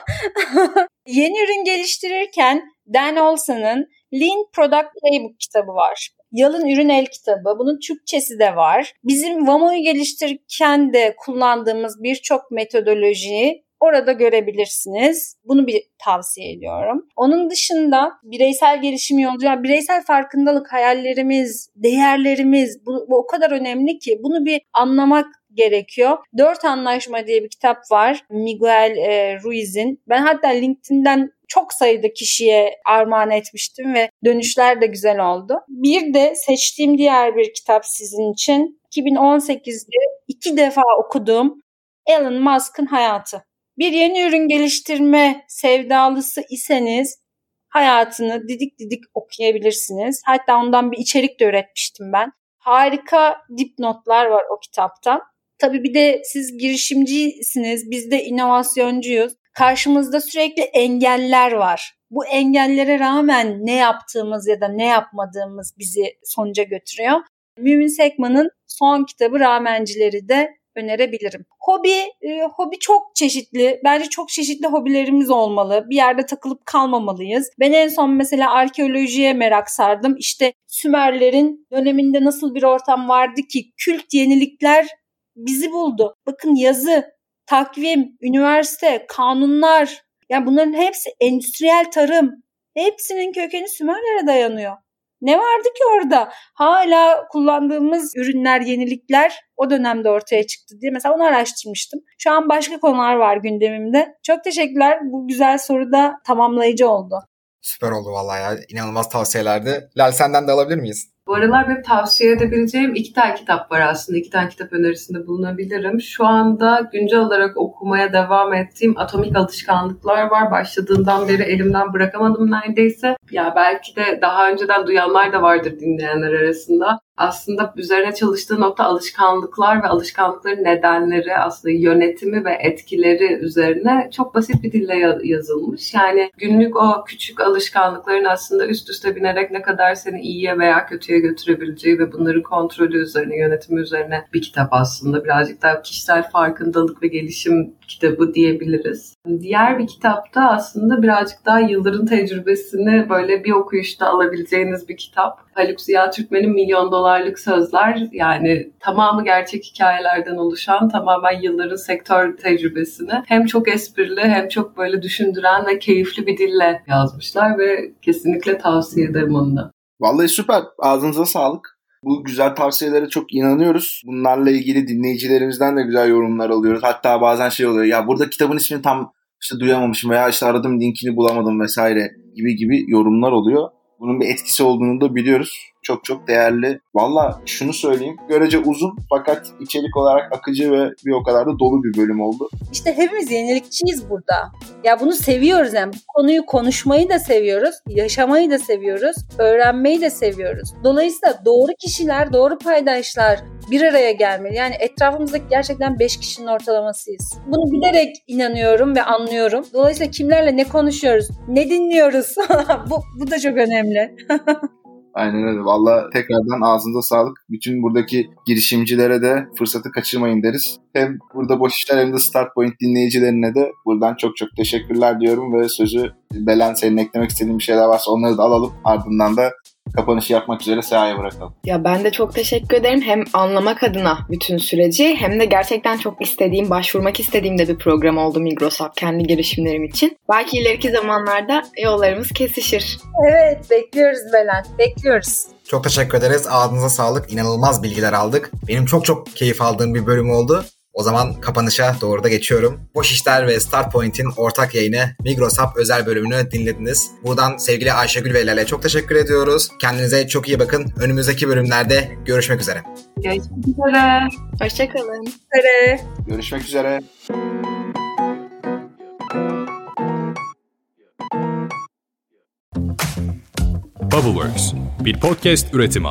[SPEAKER 4] Yeni ürün geliştirirken Dan Olson'ın Lean Product Playbook kitabı var. Yalın Ürün El kitabı. Bunun Türkçesi de var. Bizim Vamo'yu geliştirirken de kullandığımız birçok metodolojiyi orada görebilirsiniz. Bunu bir tavsiye ediyorum. Onun dışında bireysel gelişim yolcu, yani bireysel farkındalık, hayallerimiz, değerlerimiz bu, bu o kadar önemli ki bunu bir anlamak gerekiyor. Dört Anlaşma diye bir kitap var. Miguel e, Ruiz'in. Ben hatta LinkedIn'den çok sayıda kişiye armağan etmiştim ve dönüşler de güzel oldu. Bir de seçtiğim diğer bir kitap sizin için 2018'de iki defa okuduğum Elon Musk'ın hayatı. Bir yeni ürün geliştirme sevdalısı iseniz hayatını didik didik okuyabilirsiniz. Hatta ondan bir içerik de üretmiştim ben. Harika dipnotlar var o kitapta. Tabii bir de siz girişimcisiniz, biz de inovasyоncuyuz. Karşımızda sürekli engeller var. Bu engellere rağmen ne yaptığımız ya da ne yapmadığımız bizi sonuca götürüyor. Mümin Sekman'ın son kitabı Ramencileri de önerebilirim. Hobi, e, hobi çok çeşitli. Bence çok çeşitli hobilerimiz olmalı. Bir yerde takılıp kalmamalıyız. Ben en son mesela arkeolojiye merak sardım. İşte Sümerlerin döneminde nasıl bir ortam vardı ki kült yenilikler bizi buldu. Bakın yazı, takvim, üniversite, kanunlar. Yani bunların hepsi endüstriyel tarım. Hepsinin kökeni Sümerlere dayanıyor. Ne vardı ki orada? Hala kullandığımız ürünler, yenilikler o dönemde ortaya çıktı diye mesela onu araştırmıştım. Şu an başka konular var gündemimde. Çok teşekkürler. Bu güzel soru da tamamlayıcı oldu.
[SPEAKER 2] Süper oldu vallahi ya. İnanılmaz tavsiyelerdi. Lal senden de alabilir miyiz?
[SPEAKER 5] Bu aralar benim tavsiye edebileceğim iki tane kitap var aslında. İki tane kitap önerisinde bulunabilirim. Şu anda güncel olarak okumaya devam ettiğim Atomik Alışkanlıklar var. Başladığından beri elimden bırakamadım neredeyse. Ya belki de daha önceden duyanlar da vardır dinleyenler arasında aslında üzerine çalıştığı nokta alışkanlıklar ve alışkanlıkların nedenleri, aslında yönetimi ve etkileri üzerine çok basit bir dille yazılmış. Yani günlük o küçük alışkanlıkların aslında üst üste binerek ne kadar seni iyiye veya kötüye götürebileceği ve bunların kontrolü üzerine, yönetimi üzerine bir kitap aslında. Birazcık daha kişisel farkındalık ve gelişim kitabı diyebiliriz. Diğer bir kitapta aslında birazcık daha yılların tecrübesini böyle bir okuyuşta alabileceğiniz bir kitap. Haluk Ziya Türkmen'in Milyon Dolarlık Sözler yani tamamı gerçek hikayelerden oluşan tamamen yılların sektör tecrübesini hem çok esprili hem çok böyle düşündüren ve keyifli bir dille yazmışlar ve kesinlikle tavsiye ederim onu da.
[SPEAKER 3] Vallahi süper. Ağzınıza sağlık. Bu güzel tavsiyelere çok inanıyoruz. Bunlarla ilgili dinleyicilerimizden de güzel yorumlar alıyoruz. Hatta bazen şey oluyor ya burada kitabın ismini tam işte duyamamışım veya işte aradım linkini bulamadım vesaire gibi gibi yorumlar oluyor. Bunun bir etkisi olduğunu da biliyoruz. Çok çok değerli. Valla şunu söyleyeyim. Görece uzun fakat içerik olarak akıcı ve bir o kadar da dolu bir bölüm oldu.
[SPEAKER 4] İşte hepimiz yenilikçiyiz burada. Ya bunu seviyoruz yani. Bu konuyu konuşmayı da seviyoruz. Yaşamayı da seviyoruz. Öğrenmeyi de seviyoruz. Dolayısıyla doğru kişiler, doğru paydaşlar bir araya gelmeli. Yani etrafımızdaki gerçekten 5 kişinin ortalamasıyız. Bunu bilerek inanıyorum ve anlıyorum. Dolayısıyla kimlerle ne konuşuyoruz, ne dinliyoruz bu, bu da çok önemli.
[SPEAKER 3] Aynen öyle. Valla tekrardan ağzınıza sağlık. Bütün buradaki girişimcilere de fırsatı kaçırmayın deriz. Hem burada boş işler hem de Start Point dinleyicilerine de buradan çok çok teşekkürler diyorum ve sözü Belen senin eklemek istediğin bir şeyler varsa onları da alalım. Ardından da kapanışı yapmak üzere sahaya bırakalım.
[SPEAKER 6] Ya ben de çok teşekkür ederim. Hem anlamak adına bütün süreci hem de gerçekten çok istediğim, başvurmak istediğim de bir program oldu Migrosap kendi girişimlerim için. Belki ileriki zamanlarda yollarımız kesişir.
[SPEAKER 4] Evet bekliyoruz Belen. Bekliyoruz.
[SPEAKER 2] Çok teşekkür ederiz. Ağzınıza sağlık. İnanılmaz bilgiler aldık. Benim çok çok keyif aldığım bir bölüm oldu. O zaman kapanışa doğru da geçiyorum. Boş İşler ve Start Point'in ortak yayını Migros Hub özel bölümünü dinlediniz. Buradan sevgili Ayşegül ve Hilal'e çok teşekkür ediyoruz. Kendinize çok iyi bakın. Önümüzdeki bölümlerde görüşmek üzere.
[SPEAKER 5] Görüşmek üzere.
[SPEAKER 6] Hoşçakalın.
[SPEAKER 3] Görüşmek üzere.
[SPEAKER 1] Bubbleworks bir podcast üretimi.